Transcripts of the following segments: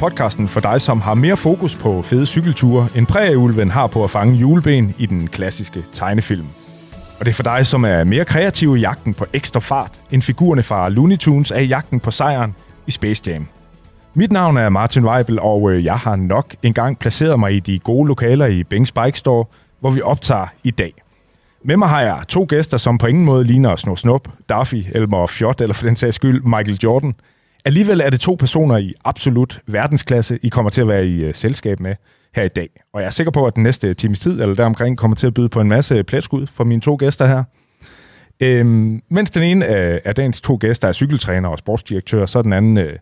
Podcasten for dig, som har mere fokus på fede cykelture, end prærieulven har på at fange juleben i den klassiske tegnefilm. Og det er for dig, som er mere kreativ i jagten på ekstra fart, end figurerne fra Looney Tunes er i jagten på sejren i Space Jam. Mit navn er Martin Weibel, og øh, jeg har nok engang placeret mig i de gode lokaler i Bengts Bike Store, hvor vi optager i dag. Med mig har jeg to gæster, som på ingen måde ligner Snor Snup, Daffy, Elmer Fjot, eller for den sags skyld Michael Jordan. Alligevel er det to personer i absolut verdensklasse, I kommer til at være i uh, selskab med her i dag. Og jeg er sikker på, at den næste times tid, eller deromkring, kommer til at byde på en masse pletskud fra mine to gæster her. Øhm, mens den ene af, af dagens to gæster er cykeltræner og sportsdirektør, så er den anden øh,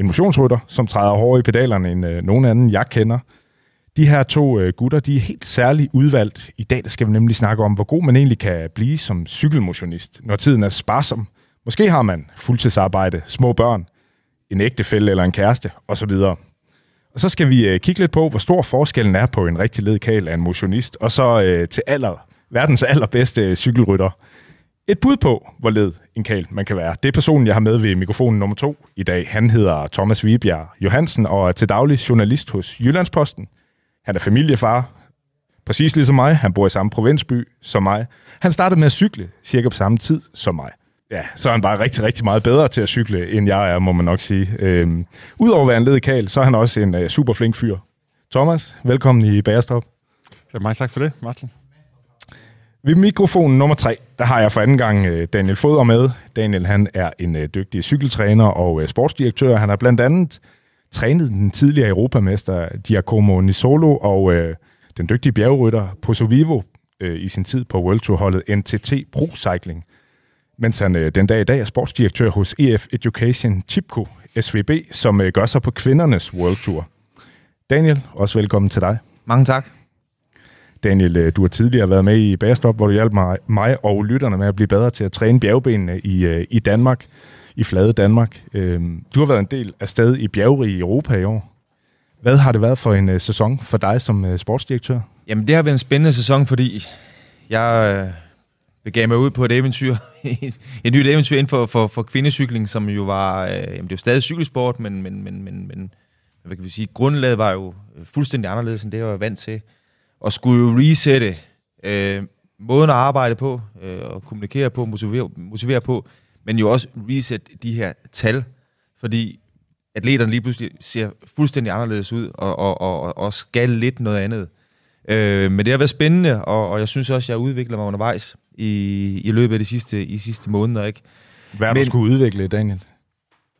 en motionsrytter, som træder hårdere i pedalerne end øh, nogen anden, jeg kender. De her to øh, gutter, de er helt særligt udvalgt. I dag der skal vi nemlig snakke om, hvor god man egentlig kan blive som cykelmotionist, når tiden er sparsom. Måske har man fuldtidsarbejde, små børn, en ægtefælle eller en kæreste osv. Og så skal vi øh, kigge lidt på, hvor stor forskellen er på en rigtig ledkal af en motionist, og så øh, til aller, verdens allerbedste øh, cykelrytter. Et bud på, hvor led en kal man kan være. Det er personen, jeg har med ved mikrofonen nummer to i dag. Han hedder Thomas Vibjerg Johansen og er til daglig journalist hos Jyllandsposten. Han er familiefar, præcis ligesom mig. Han bor i samme provinsby som mig. Han startede med at cykle cirka på samme tid som mig. Ja, så er han bare rigtig, rigtig meget bedre til at cykle, end jeg er, må man nok sige. Øhm, Udover at være en led kal, så er han også en uh, super flink fyr. Thomas, velkommen i Bagerstop. Ja, mange tak for det, Martin. Ved mikrofonen nummer tre, der har jeg for anden gang uh, Daniel Foder med. Daniel han er en uh, dygtig cykeltræner og uh, sportsdirektør. Han har blandt andet trænet den tidligere europamester Giacomo Nisolo og uh, den dygtige bjergrytter Pozo Vivo uh, i sin tid på World Tour-holdet NTT Pro Cycling mens han øh, den dag i dag er sportsdirektør hos EF Education Chipco SVB, som øh, gør sig på kvindernes World Tour. Daniel, også velkommen til dig. Mange tak. Daniel, øh, du har tidligere været med i Bærestop, hvor du hjalp mig, mig og lytterne med at blive bedre til at træne bjergbenene i, øh, i Danmark, i flade Danmark. Øh, du har været en del af sted i bjergeri i Europa i år. Hvad har det været for en øh, sæson for dig som sportsdirektør? Jamen, det har været en spændende sæson, fordi jeg begav mig ud på et eventyr, et nyt eventyr inden for, for, for kvindecykling, som jo var, øh, jamen det var stadig cykelsport, men, men, men, men, men hvad kan vi sige, grundlaget var jo øh, fuldstændig anderledes, end det, jeg var vant til. Og skulle jo resette øh, måden at arbejde på, øh, og kommunikere på, motivere, motivere på, men jo også reset de her tal, fordi atleterne lige pludselig ser fuldstændig anderledes ud, og, og, og, og skal lidt noget andet. Øh, men det har været spændende, og, og jeg synes også, at jeg udvikler mig undervejs i, i løbet af de sidste, i sidste måneder. Ikke? Hvad er du skulle udvikle, Daniel?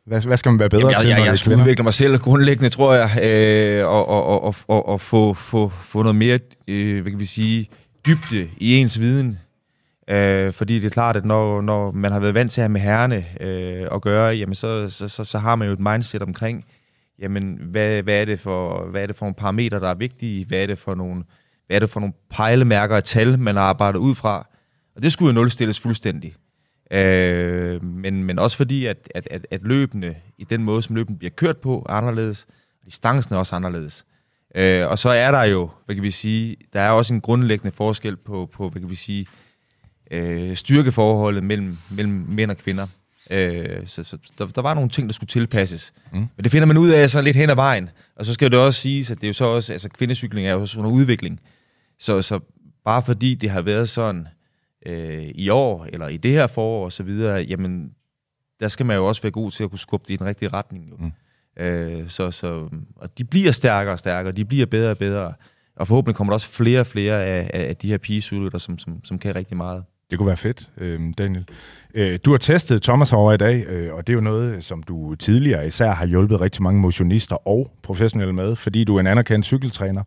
Hvad, hvad skal man være bedre Jamen, jeg, til, jeg, jeg, jeg kvinder? udvikle mig selv grundlæggende, tror jeg, øh, og, og, og, og, og få, få, få noget mere, øh, hvad kan vi sige, dybde i ens viden. Øh, fordi det er klart, at når, når man har været vant til at have med herrene øh, at gøre, jamen så, så, så, så har man jo et mindset omkring, jamen hvad, hvad, er det for, hvad er det for nogle parametre, der er vigtige? Hvad er det for nogle, hvad er det for nogle pejlemærker og tal, man har arbejdet ud fra? Og det skulle jo nulstilles fuldstændig. Øh, men, men også fordi, at, at, at, at løbende, i den måde, som løbende bliver kørt på, er anderledes. Distancen er også anderledes. Øh, og så er der jo, hvad kan vi sige, der er også en grundlæggende forskel på, på hvad kan vi sige, øh, styrkeforholdet mellem, mellem mænd og kvinder. Øh, så så der, der var nogle ting, der skulle tilpasses. Mm. Men det finder man ud af så lidt hen ad vejen. Og så skal det også siges, at det er jo så også, altså kvindecykling er jo også under udvikling. Så, så bare fordi det har været sådan øh, i år, eller i det her forår og så videre, jamen, der skal man jo også være god til at kunne skubbe det i den rigtige retning. Jo. Mm. Øh, så, så, og de bliver stærkere og stærkere, de bliver bedre og bedre. Og forhåbentlig kommer der også flere og flere af, af de her pigecykelrytter, som, som, som kan rigtig meget. Det kunne være fedt, øh, Daniel. Øh, du har testet Thomas over i dag, øh, og det er jo noget, som du tidligere især har hjulpet rigtig mange motionister og professionelle med, fordi du er en anerkendt cykeltræner.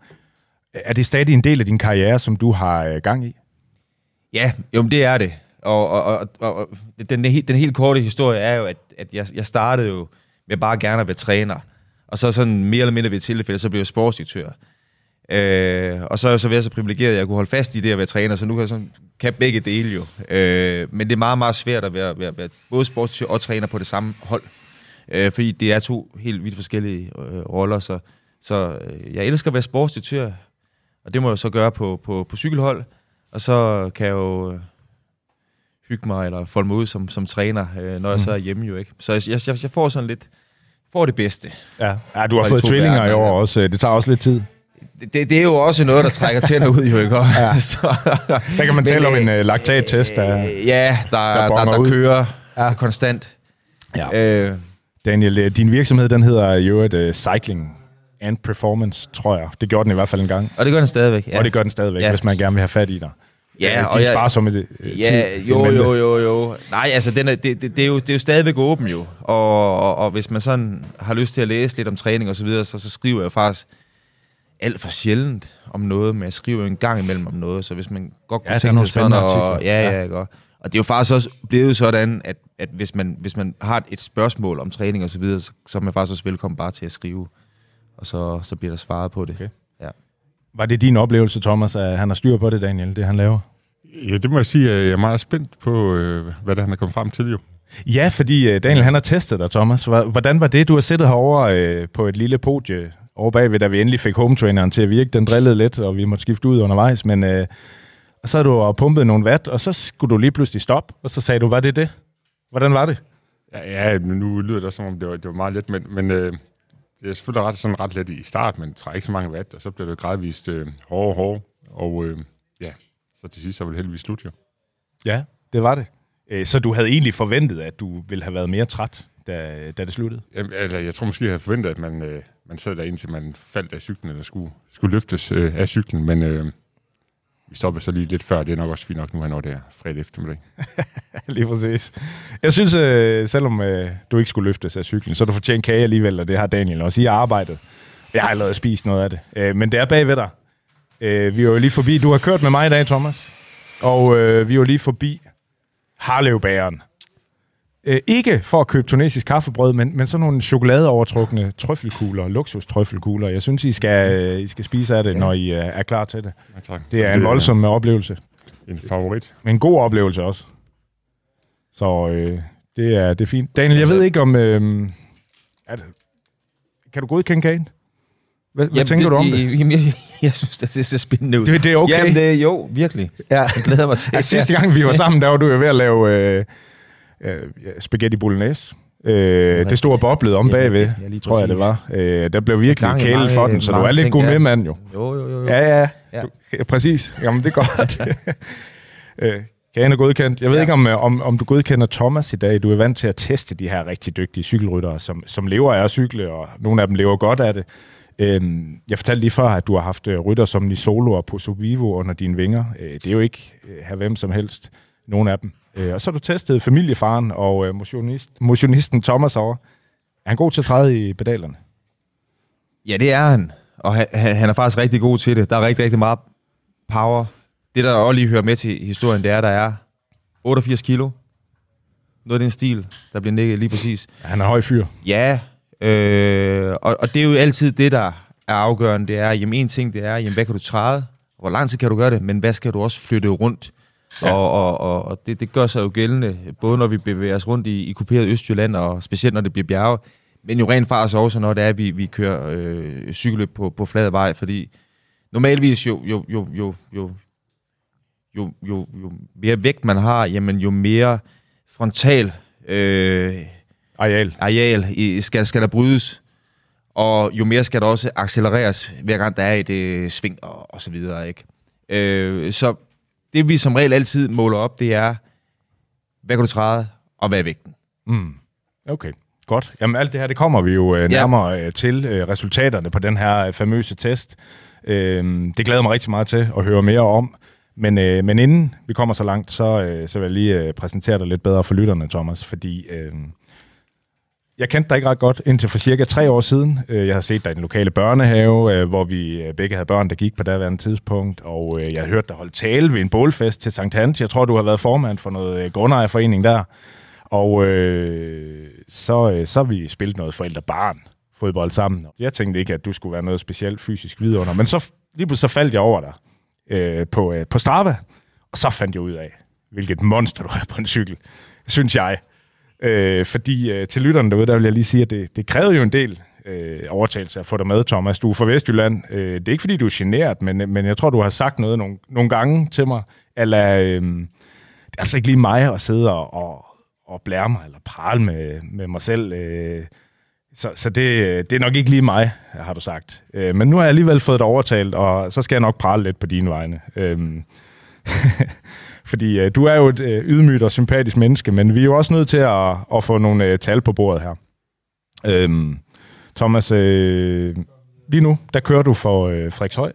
Er det stadig en del af din karriere, som du har øh, gang i? Ja, jo, men det er det. Og, og, og, og den, den helt korte historie er jo, at, at jeg, jeg startede jo med bare gerne at være træner. Og så sådan mere eller mindre ved et tilfælde, så blev jeg sportsdirektør. Øh, og så er jeg så været så privilegeret, at jeg kunne holde fast i det at være træner, så nu kan jeg sådan, kan begge dele jo. Øh, men det er meget, meget svært at være, være, være både sportsdirektør og træner på det samme hold. Øh, fordi det er to helt vidt forskellige øh, roller, så, så øh, jeg elsker at være sportsdirektør, og det må jeg så gøre på, på, på cykelhold, og så kan jeg jo øh, hygge mig eller folde mig ud som, som træner, øh, når jeg så er hjemme jo ikke. Så jeg, jeg, jeg får sådan lidt, får det bedste. Ja, ja du har fået tvillinger i år også. Det tager også lidt tid. Det, det, er jo også noget, der trækker tænder ud, jo ikke? Ja. så, Der kan man tale om øh, en uh, laktattest. Der, Øh, ja, der, der der, der, kører Ja. konstant. Ja. Øh, Daniel, øh, din virksomhed, den hedder jo et uh, Cycling and Performance, tror jeg. Det gjorde den i hvert fald en gang. og det gør den stadigvæk. Ja. Og det gør den stadigvæk, ja. Ja. hvis man gerne vil have fat i dig. Ja, Øh, og de jeg- sparer som et Ja, jo, jo, jo, jo. Nej, altså, den er, det, det, det, er jo, det er jo stadigvæk åben jo. Og, og, og hvis man sådan har lyst til at læse lidt om træning og så videre, så, så skriver jeg faktisk alt for sjældent om noget, men jeg skriver jo en gang imellem om noget, så hvis man godt Ja, kunne er tænke sig sådan, og, ja, Ja. ja, ja, godt. Og det er jo faktisk også blevet sådan, at, at hvis, man, hvis man har et spørgsmål om træning og så videre, så, så er man faktisk også velkommen bare til at skrive, og så, så bliver der svaret på det. Okay. Ja. Var det din oplevelse, Thomas, at han har styr på det, Daniel, det han laver? Ja, det må jeg sige, at jeg er meget spændt på, øh, hvad der han er kommet frem til jo. Ja, fordi øh, Daniel, han har testet dig, Thomas. Hvordan var det? Du har siddet herovre øh, på et lille podie over bagved, da vi endelig fik hometraineren til at virke. Den drillede lidt, og vi måtte skifte ud undervejs, men øh, og så havde du og pumpet nogle watt, og så skulle du lige pludselig stoppe, og så sagde du, var det det? Hvordan var det? Ja, ja nu lyder det også, som om det var, det var meget let, men, men øh, det er selvfølgelig ret, sådan ret let i start, men trækker ikke så mange watt, og så bliver det gradvist øh, hårdere og hårdere, og øh, ja, så til sidst så var det heldigvis slut jo. Ja, det var det. Øh, Så du havde egentlig forventet, at du ville have været mere træt, da, da det sluttede? Jamen, eller, jeg tror måske, jeg havde forventet, at man, øh, man sad der indtil man faldt af cyklen, eller skulle, skulle løftes øh, af cyklen, men øh, vi stopper så lige lidt før, det er nok også fint nok nu, han når det er fredag eftermiddag. Lige præcis. Jeg synes, øh, selvom øh, du ikke skulle løftes af cyklen, så du fortjent kage alligevel, og det har Daniel også i arbejdet. Jeg har allerede spist noget af det. Øh, men det er bagved dig. Øh, vi er jo lige forbi. Du har kørt med mig i dag, Thomas. Og øh, vi er jo lige forbi Harlevbæren. Øh, ikke for at købe tunesisk kaffebrød, men, men sådan nogle chokoladeovertrukne trøffelkugler, luksustrøffelkugler. Jeg synes, I skal, øh, I skal spise af det, når I øh, er klar til det. Ja, tak. Det er en voldsom øh, oplevelse. En favorit. Men en god oplevelse også. Så øh, det, er, det er fint. Daniel, jeg ved ikke om... Øh, er det, kan du godkende kagen? Hvad, hvad tænker det, du om det? Jamen, jeg, jeg synes, det, det ser spændende ud. Det, det er okay. Jamen, det er jo, virkelig. ja. Jeg glæder mig til. Ja, sidste gang vi var sammen, der var du jo ved at lave øh, øh, spaghetti bolognese. Øh, det store boblede om Ja, bagved, ja, tror jeg det var. Øh, der blev virkelig kælet mange- for den, så du er lidt god ja. med, mand jo. Jo, jo, jo. jo. Ja, ja. Ja. Du, præcis. Jamen, det er godt. øh, kagen er godkendt. Jeg ved ja. Ikke, om, øh, om, om du godkender Thomas i dag. Du er vant til at teste de her rigtig dygtige cykelryttere, som, som lever af at cykle, og nogle af dem lever godt af det. Øhm, jeg fortalte lige før, at du har haft øh, rytter som Nisolo og Poso Vivo under dine vinger. Øh, det er jo ikke øh, her hvem som helst, nogen af dem. Øh, og så har du testet familiefaren og øh, motionist, motionisten Thomas over. Er han god til at træde i pedalerne? Ja, det er han. Og han, han er faktisk rigtig god til det. Der er rigtig, rigtig meget power. Det, der også lige hører med til historien, det er, der er 88 kilo. Noget af den stil, der bliver nikket lige præcis. Han er høj fyr. Ja, øh, og, og det er jo altid det, der er afgørende. Det er, jamen en ting, det er, jamen hvad kan du træde? Hvor lang tid kan du gøre det? Men hvad skal du også flytte rundt? Ja. Og, og, og det, det gør sig jo gældende, både når vi bevæger os rundt i, i kuperet Østjylland, og specielt når det bliver bjerge, men jo rent faktisk også, når det er, at vi, vi kører øh, cykelløb på, på flad vej, fordi normalvis jo, jo, jo, jo, jo, jo, jo, jo mere vægt man har, jamen jo mere frontal øh, Areal. areal i, skal, skal der brydes, og jo mere skal der også accelereres, hver gang der er et øh, sving og, og så videre. Ikke? Øh, så det vi som regel altid måler op, det er, hvad kan du træde, og hvad er vægten? Mm. Okay, godt. Jamen alt det her, det kommer vi jo øh, nærmere øh, til øh, resultaterne på den her øh, famøse test. Øh, det glæder mig rigtig meget til at høre mere om. Men, øh, men inden vi kommer så langt, så, øh, så vil jeg lige øh, præsentere dig lidt bedre for lytterne, Thomas, fordi øh, jeg kendte dig ikke ret godt indtil for cirka tre år siden. Øh, jeg har set dig i den lokale børnehave, øh, hvor vi øh, begge havde børn, der gik på daværende tidspunkt, og jeg har hørt dig holde tale ved en bålfest til Sankt Hans. Jeg tror, du har været formand for noget grundejerforening der. Og øh, så, så har vi spillet noget forældre-barn fodbold sammen. Jeg tænkte ikke, at du skulle være noget specielt fysisk vidunder, men så lige pludselig så faldt jeg over dig øh, på, øh, på Strava, og så fandt jeg ud af, hvilket monster du er på en cykel, synes jeg. Øh, fordi øh, til lytterne derude, der vil jeg lige sige, at det, det krævede jo en del øh, overtagelse at få dig med, Thomas. Du er fra Vestjylland. Øh, det er ikke, fordi du er generet, men, men jeg tror, du har sagt noget nogle, nogle gange til mig, eller øh, det er altså ikke lige mig at sidde og, og, og blære mig, eller prale med, med mig selv. Øh, så, så det, øh, det er nok ikke lige mig, har du sagt. Øh, men nu har jeg alligevel fået det overtalt, og så skal jeg nok prale lidt på dine vegne. Øh, fordi øh, du er jo et øh, ydmygt og sympatisk menneske, men vi er jo også nødt til at, at få nogle øh, tal på bordet her. Øhm, Thomas, øh, lige nu, der kører du for øh, Frederikshøj,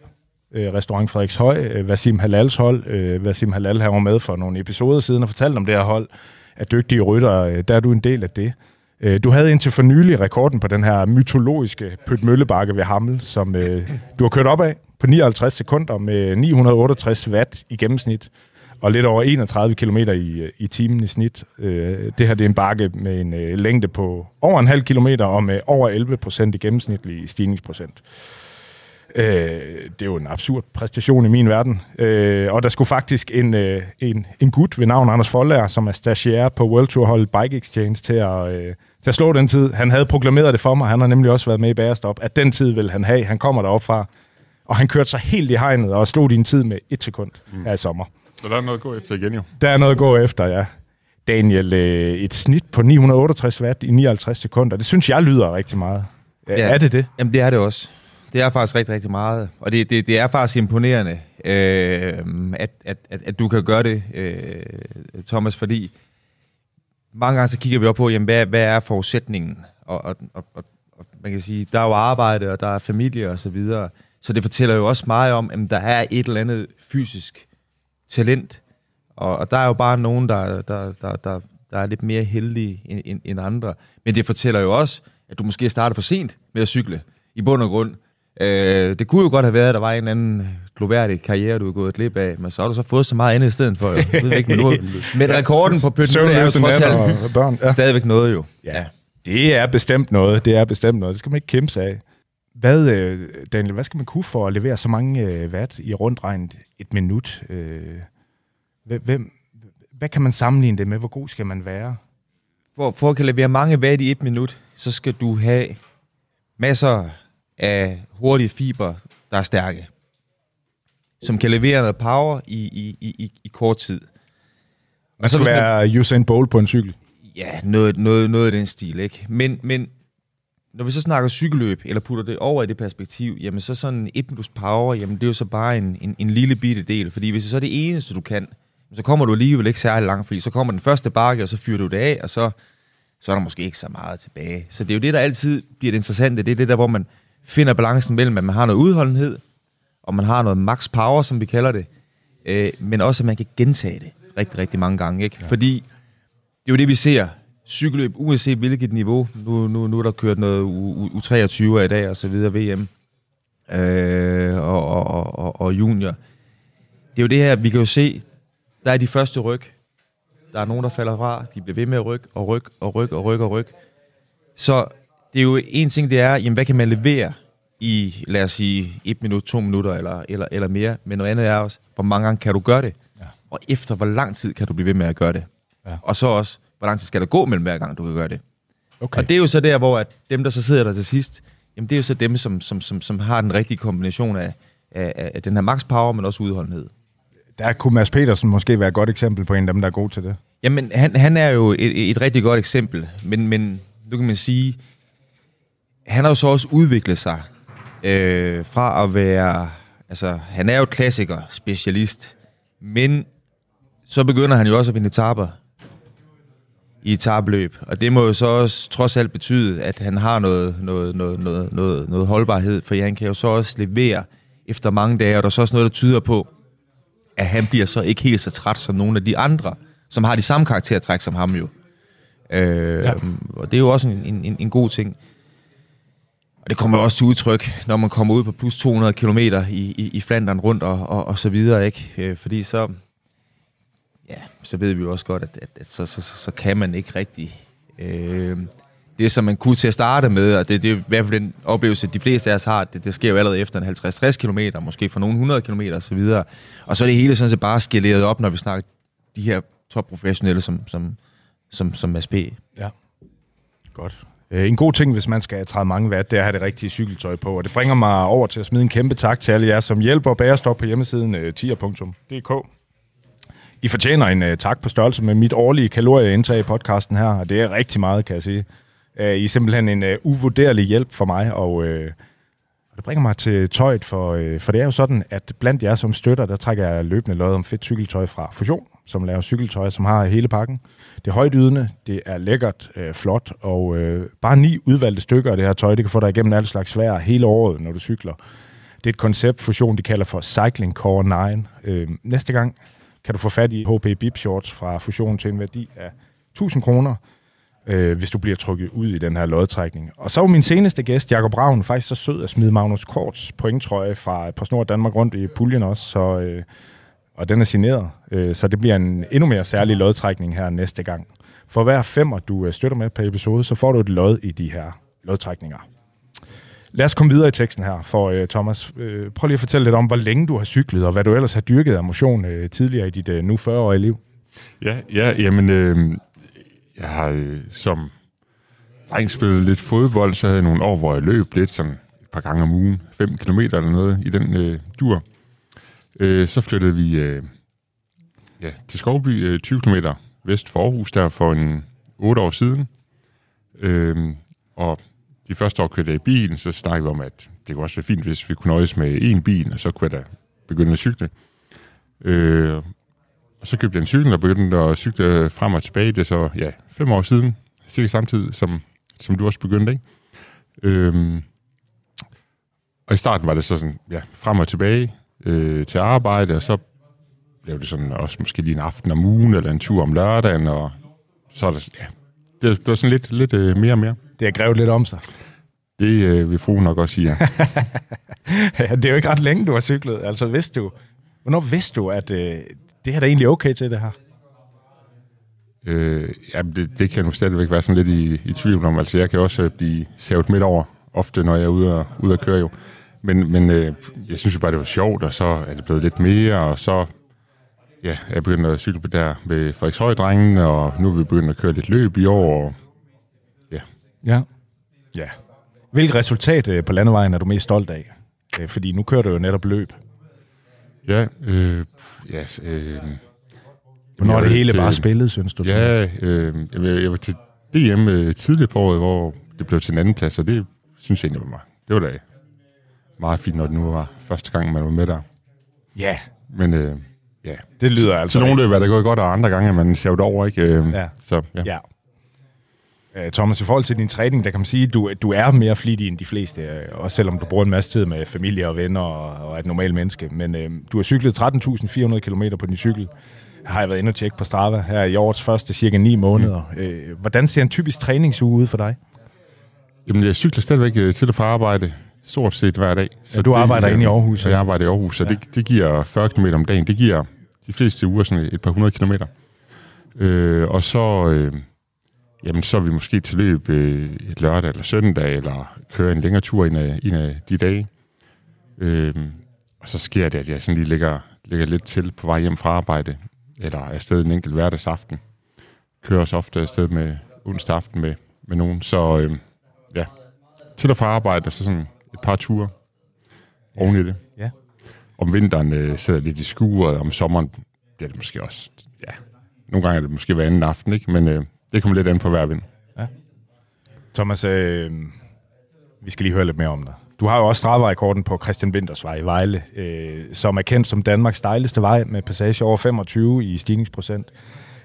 øh, restaurant Frederikshøj, øh, Vasim Halals hold. Øh, Vasim Halal har var med for nogle episoder siden og fortalt om det her hold af dygtige rytter. Øh, der er du en del af det. Øh, du havde indtil for nylig rekorden på den her mytologiske Pøtmøllebakke ved Hammel, som øh, du har kørt op af på 59 sekunder med 968 watt i gennemsnit og lidt over 31 km i, i timen i snit. Øh, det her det er en bakke med en øh, længde på over en halv kilometer og med over 11 procent i gennemsnitlig stigningsprocent. Øh, det er jo en absurd præstation i min verden. Øh, og der skulle faktisk en, øh, en, en gut ved navn Anders Foldager, som er stagiaire på World Tour hold Bike Exchange, til at, øh, til at slå den tid. Han havde proklameret det for mig, han har nemlig også været med i Bærestop, at den tid vil han have. Han kommer derop fra, og han kørte sig helt i hegnet og slog din tid med et sekund mm. her i sommer. Så der er noget at gå efter igen jo. Der er noget at gå efter, ja. Daniel, øh, et snit på 968 watt i 59 sekunder, det synes jeg lyder rigtig meget. Ja, er det det? Jamen det er det også. Det er faktisk rigtig, rigtig meget. Og det, det, det er faktisk imponerende, øh, at, at, at, at du kan gøre det, øh, Thomas, fordi mange gange så kigger vi op på, jamen, hvad, hvad er forudsætningen? Og, og, og, og man kan sige, der er jo arbejde, og der er familie og så videre. Så det fortæller jo også meget om, at der er et eller andet fysisk talent. Og, og der er jo bare nogen, der, der, der, der, der er lidt mere heldige end, end, end andre. Men det fortæller jo også, at du måske starter for sent med at cykle, i bund og grund. Øh, det kunne jo godt have været, at der var en anden gloværdig karriere, du er gået glip af, men så har du så fået så meget andet i stedet for. Jeg ved ikke, men nu, med rekorden på Pøtten, det er jo trods alt børn. Ja. stadigvæk noget jo. Ja, det er bestemt noget. Det er bestemt noget. Det skal man ikke kæmpe sig af. Hvad, øh, Daniel, hvad skal man kunne for at levere så mange øh, watt i rundt regnet et minut? Øh, hvem, hvad kan man sammenligne det med? Hvor god skal man være? For, for at kan levere mange watt i et minut, så skal du have masser af hurtige fiber, der er stærke. Som kan levere noget power i, i, i, i kort tid. Man skal være Usain Bolt på en cykel. Ja, noget, noget, noget af den stil, ikke? Men, men når vi så snakker cykelløb, eller putter det over i det perspektiv, jamen så sådan et plus power, jamen det er jo så bare en, en, en lille bitte del. Fordi hvis det så er det eneste, du kan, så kommer du alligevel ikke særlig langt, fordi så kommer den første bakke, og så fyrer du det af, og så, så er der måske ikke så meget tilbage. Så det er jo det, der altid bliver det interessante. Det er det der, hvor man finder balancen mellem, at man har noget udholdenhed, og man har noget max power, som vi kalder det, øh, men også, at man kan gentage det rigtig, rigtig mange gange. Ikke? Ja. Fordi det er jo det, vi ser cykelløb, uanset hvilket niveau. Nu, nu, nu er der kørt noget U23 i dag, og så videre VM øh, og, og, og, og junior. Det er jo det her, vi kan jo se, der er de første ryg. Der er nogen, der falder fra. De bliver ved med at rykke og rykke og rykke og rykke og rykke. Så det er jo en ting, det er, jamen, hvad kan man levere i, lad os sige, et minut, to minutter eller, eller, eller mere. Men noget andet er også, hvor mange gange kan du gøre det? Ja. Og efter hvor lang tid kan du blive ved med at gøre det? Ja. Og så også, hvor lang tid skal der gå mellem hver gang, du kan gøre det. Okay. Og det er jo så der, hvor at dem, der så sidder der til sidst, jamen det er jo så dem, som, som, som, som har den rigtige kombination af, af, af den her max power, men også udholdenhed. Der kunne Mads Petersen måske være et godt eksempel på en af dem, der er god til det. Jamen, han, han er jo et, et rigtig godt eksempel, men, men nu kan man sige, han har jo så også udviklet sig øh, fra at være, altså han er jo klassiker, specialist, men så begynder han jo også at vinde etaper i etabløb. Og det må jo så også trods alt betyde, at han har noget, noget, noget, noget, noget, noget holdbarhed, for han kan jo så også levere efter mange dage, og der er så også noget, der tyder på, at han bliver så ikke helt så træt som nogle af de andre, som har de samme karaktertræk som ham jo. Øh, ja. Og det er jo også en, en, en god ting. Og det kommer også til udtryk, når man kommer ud på plus 200 km i, i, i Flandern rundt og, og, og så videre, ikke? Øh, fordi så, ja, så ved vi jo også godt, at, at, at så, så, så, så kan man ikke rigtig... Øh, det, som man kunne til at starte med, og det, det er i hvert fald den oplevelse, de fleste af os har, det, det sker jo allerede efter en 50-60 km, måske for nogle 100 km osv. Og så er det hele sådan set bare skaleret op, når vi snakker de her topprofessionelle som, som, som, som SP. Ja. Godt. Øh, en god ting, hvis man skal træde mange watt, det er at have det rigtige cykeltøj på. Og det bringer mig over til at smide en kæmpe tak til alle jer, som hjælper Bærestop på hjemmesiden øh, tier.dk. I fortjener en uh, tak på størrelse med mit årlige kalorieindtag i podcasten her, og det er rigtig meget, kan jeg sige. Uh, I er simpelthen en uh, uvurderlig hjælp for mig, og uh, det bringer mig til tøjet, for, uh, for det er jo sådan, at blandt jer som støtter, der trækker jeg løbende løjet om fedt cykeltøj fra Fusion, som laver cykeltøj, som har hele pakken. Det er højdydende, det er lækkert, øh, flot, og øh, bare ni udvalgte stykker af det her tøj, det kan få dig igennem alle slags vejr hele året, når du cykler. Det er et koncept, Fusion, de kalder for Cycling Core 9. Øh, næste gang kan du få fat i HP Bip Shorts fra Fusion til en værdi af 1000 kroner, øh, hvis du bliver trykket ud i den her lodtrækning. Og så var min seneste gæst, Jakob Ravn, faktisk så sød at smide Magnus Korts pointtrøje fra øh, på Snor Danmark rundt i puljen også, så, øh, og den er signeret, øh, så det bliver en endnu mere særlig lodtrækning her næste gang. For hver femmer, du øh, støtter med per episode, så får du et lod i de her lodtrækninger. Lad os komme videre i teksten her, for øh, Thomas. Øh, prøv lige at fortælle lidt om, hvor længe du har cyklet, og hvad du ellers har dyrket af motion øh, tidligere i dit øh, nu 40-årige liv. Ja, ja jamen, øh, jeg har øh, som dreng spillet lidt fodbold, så havde jeg nogle år, hvor jeg løb lidt, sådan et par gange om ugen, 5 km eller noget i den øh, dur. Øh, så flyttede vi øh, ja, til Skovby, øh, 20 km vest for Aarhus, der for en 8 år siden. Øh, og de første år kørte jeg i bilen, så snakkede vi om, at det kunne også være fint, hvis vi kunne nøjes med én bil, og så kunne jeg da begynde at cykle. Øh, og så købte jeg en cykel og begyndte at cykle frem og tilbage. Det er så ja, fem år siden, cirka samtidig, som, som du også begyndte. Ikke? Øhm, og i starten var det så sådan, ja, frem og tilbage øh, til arbejde, og så blev det sådan også måske lige en aften om ugen, eller en tur om lørdagen, og så er det, ja, det blev sådan lidt, lidt øh, mere og mere. Det har grevet lidt om sig. Det øh, vil fruen nok også sige, ja. Ja, det er jo ikke ret længe, du har cyklet. Altså, vidste du, hvornår vidste du, at øh, det her er egentlig okay til det her? Øh, jamen, det, det kan nu stadigvæk være sådan lidt i, i tvivl om. Altså, jeg kan også øh, blive savet midt over, ofte når jeg er ude og, ude at køre jo. Men, men øh, jeg synes jo bare, det var sjovt, og så er det blevet lidt mere, og så ja, jeg begyndt at cykle på der med Frederikszhøj-drengene, og nu er vi begyndt at køre lidt løb i år, og Ja. Ja. Hvilket resultat øh, på landevejen er du mest stolt af? Øh, fordi nu kører du jo netop løb. ja, øh, ja, øh, Hvornår det hele til- bare spillet, synes du? Ja, øh, jeg, var- jeg var til DM øh, tidligere på året, hvor det blev til en anden plads, og det synes jeg egentlig var mig. Det var da meget fint, når det nu var første gang, man var med der. Ja, Men øh, ja, det lyder altså... så nogle løb er det gået godt, og andre gange er man savet over, ikke? Øh, Ja. Så ja. Ja. Øh, Thomas, i forhold til din træning, der kan man sige, at du, du er mere flittig end de fleste, øh, også selvom du bruger en masse tid med familie og venner og, og er et normalt menneske. Men øh, du har cyklet 13.400 km på din cykel, har jeg været inde og tjekke på Strava her i årets første cirka 9 måneder. Mm. Øh, hvordan ser en typisk træningsuge ud for dig? Jamen, jeg cykler stadigvæk øh, til og fra arbejde stort set hver dag. Så du arbejder inde i Aarhus, ja? jeg arbejder i Aarhus, så ja. det, det giver 40 km om dagen. Det giver de fleste uger sådan et par hundrede kilometer. Øh, og så, øh, jamen, så er vi måske til løb øh, et lørdag eller søndag, eller kører en længere tur en af, en af de dage. Øh, og så sker det, at jeg sådan lige ligger, ligger lidt til på vej hjem fra arbejde, eller er afsted en enkelt hverdagsaften. Kører også ofte afsted med onsdag aften med, med nogen. Så øh, ja, til og fra arbejde, og så sådan et par ture oven i det. Ja. Om vinteren øh, sidder jeg lidt i skuret, om sommeren, det er det måske også. Ja, nogle gange er det måske hver anden aften, ikke? men øh, det kommer lidt an på hver vind. Thomas, øh, vi skal lige høre lidt mere om dig. Du har jo også strafferekorden på Christian Winters vej i Vejle, øh, som er kendt som Danmarks stejleste vej med passage over 25 i stigningsprocent.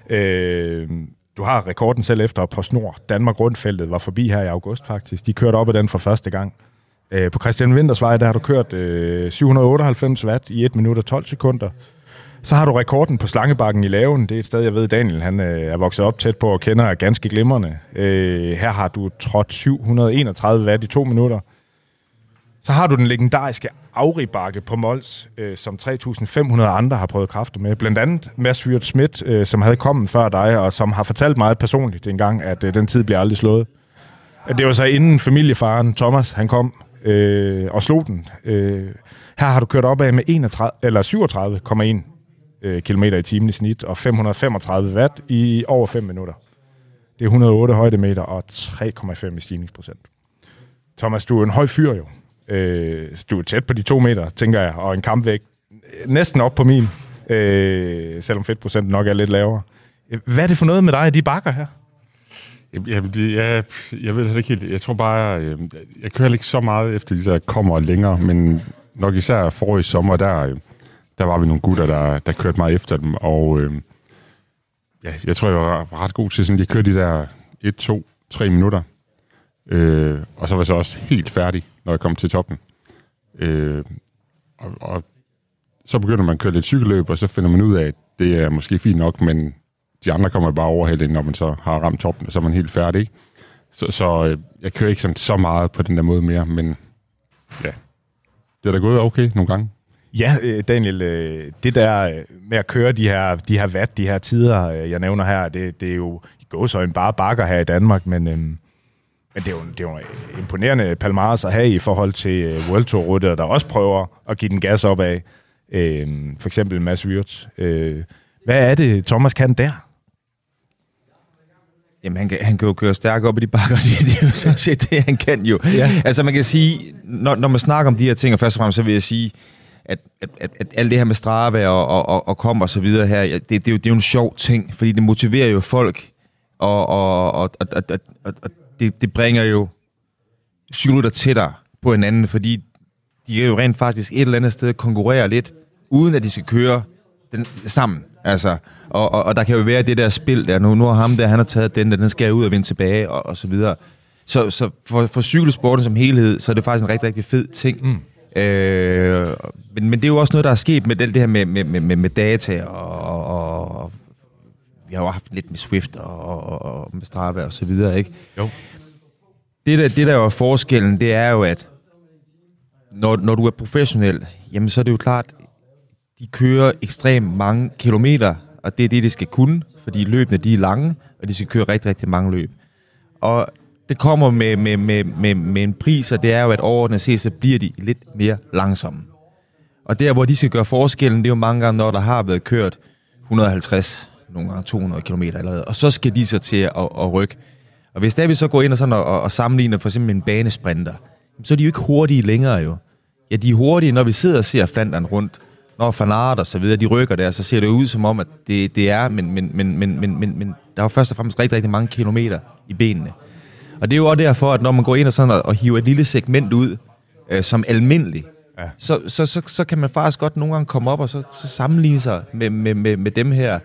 Øh, du har rekorden selv efter på Snor. Danmark Rundfeltet var forbi her i august faktisk. De kørte op ad den for første gang. Øh, på Christian Winters vej, der har du kørt øh, 798 watt i 1 minut og 12 sekunder. Så har du rekorden på Slangebakken i Laven. Det er et sted, jeg ved, Daniel han, øh, er vokset op tæt på og kender er ganske glimrende. Øh, her har du trådt 731 watt i to minutter. Så har du den legendariske Auribakke på Mols, øh, som 3.500 andre har prøvet kræfter med. Blandt andet Mads Fyrt Schmidt, øh, som havde kommet før dig, og som har fortalt mig personligt engang, at øh, den tid bliver aldrig slået. Det var så inden familiefaren Thomas, han kom øh, og slog den. Øh, her har du kørt op af med 31, eller 37,1 øh, km i timen i snit, og 535 watt i over 5 minutter. Det er 108 højdemeter og 3,5 i stigningsprocent. Thomas, du er en høj fyr jo. Øh, du er tæt på de to meter, tænker jeg, og en kampvægt øh, næsten op på min, øh, selvom fedtprocenten nok er lidt lavere. Øh, hvad er det for noget med dig i de bakker her? Jamen, det, jeg, jeg ved det ikke helt. Jeg tror bare, jeg, jeg kører ikke så meget efter de der kommer længere, men nok især forrige sommer, der, der var vi nogle gutter, der, der kørte mig efter dem, og øh, ja, jeg tror, jeg var ret god til sådan, jeg kørte de der 1, 2, 3 minutter, øh, og så var jeg så også helt færdig, når jeg kom til toppen. Øh, og, og så begynder man at køre lidt cykelløb, og så finder man ud af, at det er måske fint nok, men de andre kommer bare overhælde, når man så har ramt toppen, og så er man helt færdig. Ikke? Så, så øh, jeg kører ikke sådan så meget på den der måde mere, men ja, det er da gået okay nogle gange. Ja, øh, Daniel, øh, det der øh, med at køre de her, de her watt, de her tider, jeg nævner her, det, det er jo i gåsøjne bare bakker her i Danmark, men, øhm, men det, er jo, det er jo imponerende palmares at have i forhold til World Tour Rytter, der også prøver at give den gas op af. Øhm, for eksempel Mads Wirtz. hvad er det, Thomas kan der? Jamen, han kan, han kan jo køre stærkt op i de bakker, det, det er jo sådan set det, han kan jo. Ja. Altså, man kan sige, når, når man snakker om de her ting, og først og fremmest, så vil jeg sige, at, at, at, at alt det her med Strava og, og, og, og kom og så videre her, det, det, er jo, det er jo en sjov ting, fordi det motiverer jo folk, og, og, og, og, og, og, og det, det bringer jo cyklutter tættere på hinanden, fordi de er jo rent faktisk et eller andet sted konkurrere lidt, uden at de skal køre den sammen. Altså, og, og, og der kan jo være det der spil der, nu, nu har ham der, han har taget den der, den skal ud og vinde tilbage, og, og så videre. Så, så for, for cykelsporten som helhed, så er det faktisk en rigtig, rigtig fed ting. Mm. Øh, men, men det er jo også noget, der er sket med det, det her med, med, med, med data, og, og, og vi har jo haft lidt med Swift og, og, og med Strava og så videre, ikke? Jo. Det der, det der jo er forskellen, det er jo, at når, når du er professionel, jamen så er det jo klart, de kører ekstremt mange kilometer, og det er det, de skal kunne, fordi løbene de er lange, og de skal køre rigtig, rigtig mange løb. Og det kommer med, med, med, med, med en pris, og det er jo, at overordnet set, så bliver de lidt mere langsomme. Og der, hvor de skal gøre forskellen, det er jo mange gange, når der har været kørt 150, nogle gange 200 km allerede, og så skal de så til at, at, at rykke. Og hvis der vi så går ind og, sådan og, og sammenligner for eksempel en banesprinter, så er de jo ikke hurtige længere jo. Ja, de er hurtige, når vi sidder og ser Flandern rundt, når fanart og så videre, de rykker der, så ser det ud som om, at det, det er, men, men, men, men, men, men, men der er jo først og fremmest rigtig, rigtig mange kilometer i benene. Og det er jo også derfor, at når man går ind og, sådan og, og hiver et lille segment ud, øh, som almindelig, ja. så, så, så, så kan man faktisk godt nogle gange komme op og så, så sammenligne sig med, med, med, med dem her.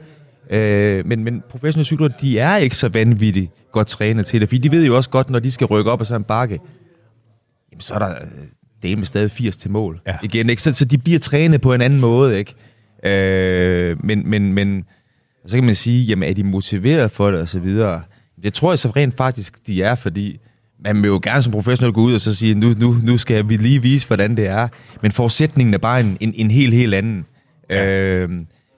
Øh, men, men professionelle cykler, de er ikke så vanvittigt godt trænet til det, fordi de ved jo også godt, når de skal rykke op og så en bakke, jamen så er der det er med stadig 80 til mål. Ja. Igen, ikke? Så, så de bliver trænet på en anden måde, ikke? Øh, men, men, men så kan man sige, jamen er de motiveret for det, og så videre. Det tror jeg så rent faktisk, de er, fordi man vil jo gerne som professionel gå ud og så sige, nu, nu, nu skal vi lige vise, hvordan det er. Men forudsætningen er bare en, en, en helt, helt anden. Ja. Øh,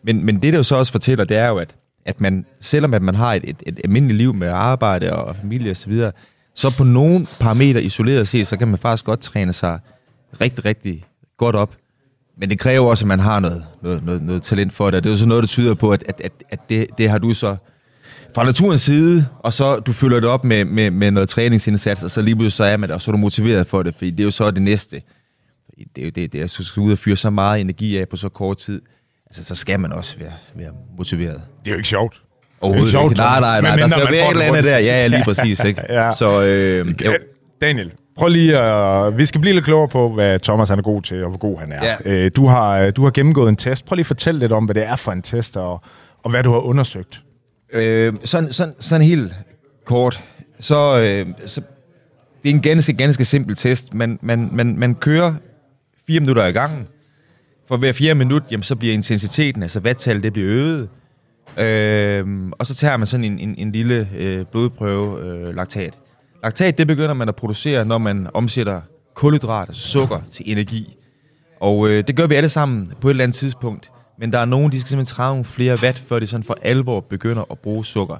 men, men det, der jo så også fortæller, det er jo, at, at man, selvom at man har et, et, et almindeligt liv med arbejde og familie osv., så, videre, så på nogle parametre isoleret set, så kan man faktisk godt træne sig rigtig, rigtig godt op. Men det kræver også, at man har noget, noget, noget, noget talent for det. Det er jo så noget, der tyder på, at, at, at, at det, det har du så fra naturens side, og så du fylder det op med, med, med noget træningsindsats, og så lige pludselig så er man der, og så er du motiveret for det, fordi det er jo så det næste. Det er jo det, det er, at skal ud og fyre så meget energi af på så kort tid, altså så skal man også være, være motiveret. Det er jo ikke sjovt. Overhovedet ikke. Sjovt, nej, nej, nej. Der skal være et eller andet der. Ja, ja, lige præcis. Ikke? ja. Så, øh, jo. Daniel, Prøv lige at... Vi skal blive lidt klogere på, hvad Thomas han er god til, og hvor god han er. Ja. Øh, du, har, du har gennemgået en test. Prøv lige at fortælle lidt om, hvad det er for en test, og, og hvad du har undersøgt. Øh, sådan, sådan, sådan helt kort. Så, øh, så det er en ganske, ganske simpel test. Man, man, man, man kører fire minutter i gangen. For hver fire minut, jamen, så bliver intensiteten, altså vattal, det bliver øget. Øh, og så tager man sådan en, en, en lille øh, blodprøve, øh, laktat. Laktat, det begynder man at producere, når man omsætter kulhydrat, altså sukker, til energi. Og øh, det gør vi alle sammen på et eller andet tidspunkt. Men der er nogen, de skal simpelthen træde nogle flere watt, før de sådan for alvor begynder at bruge sukker.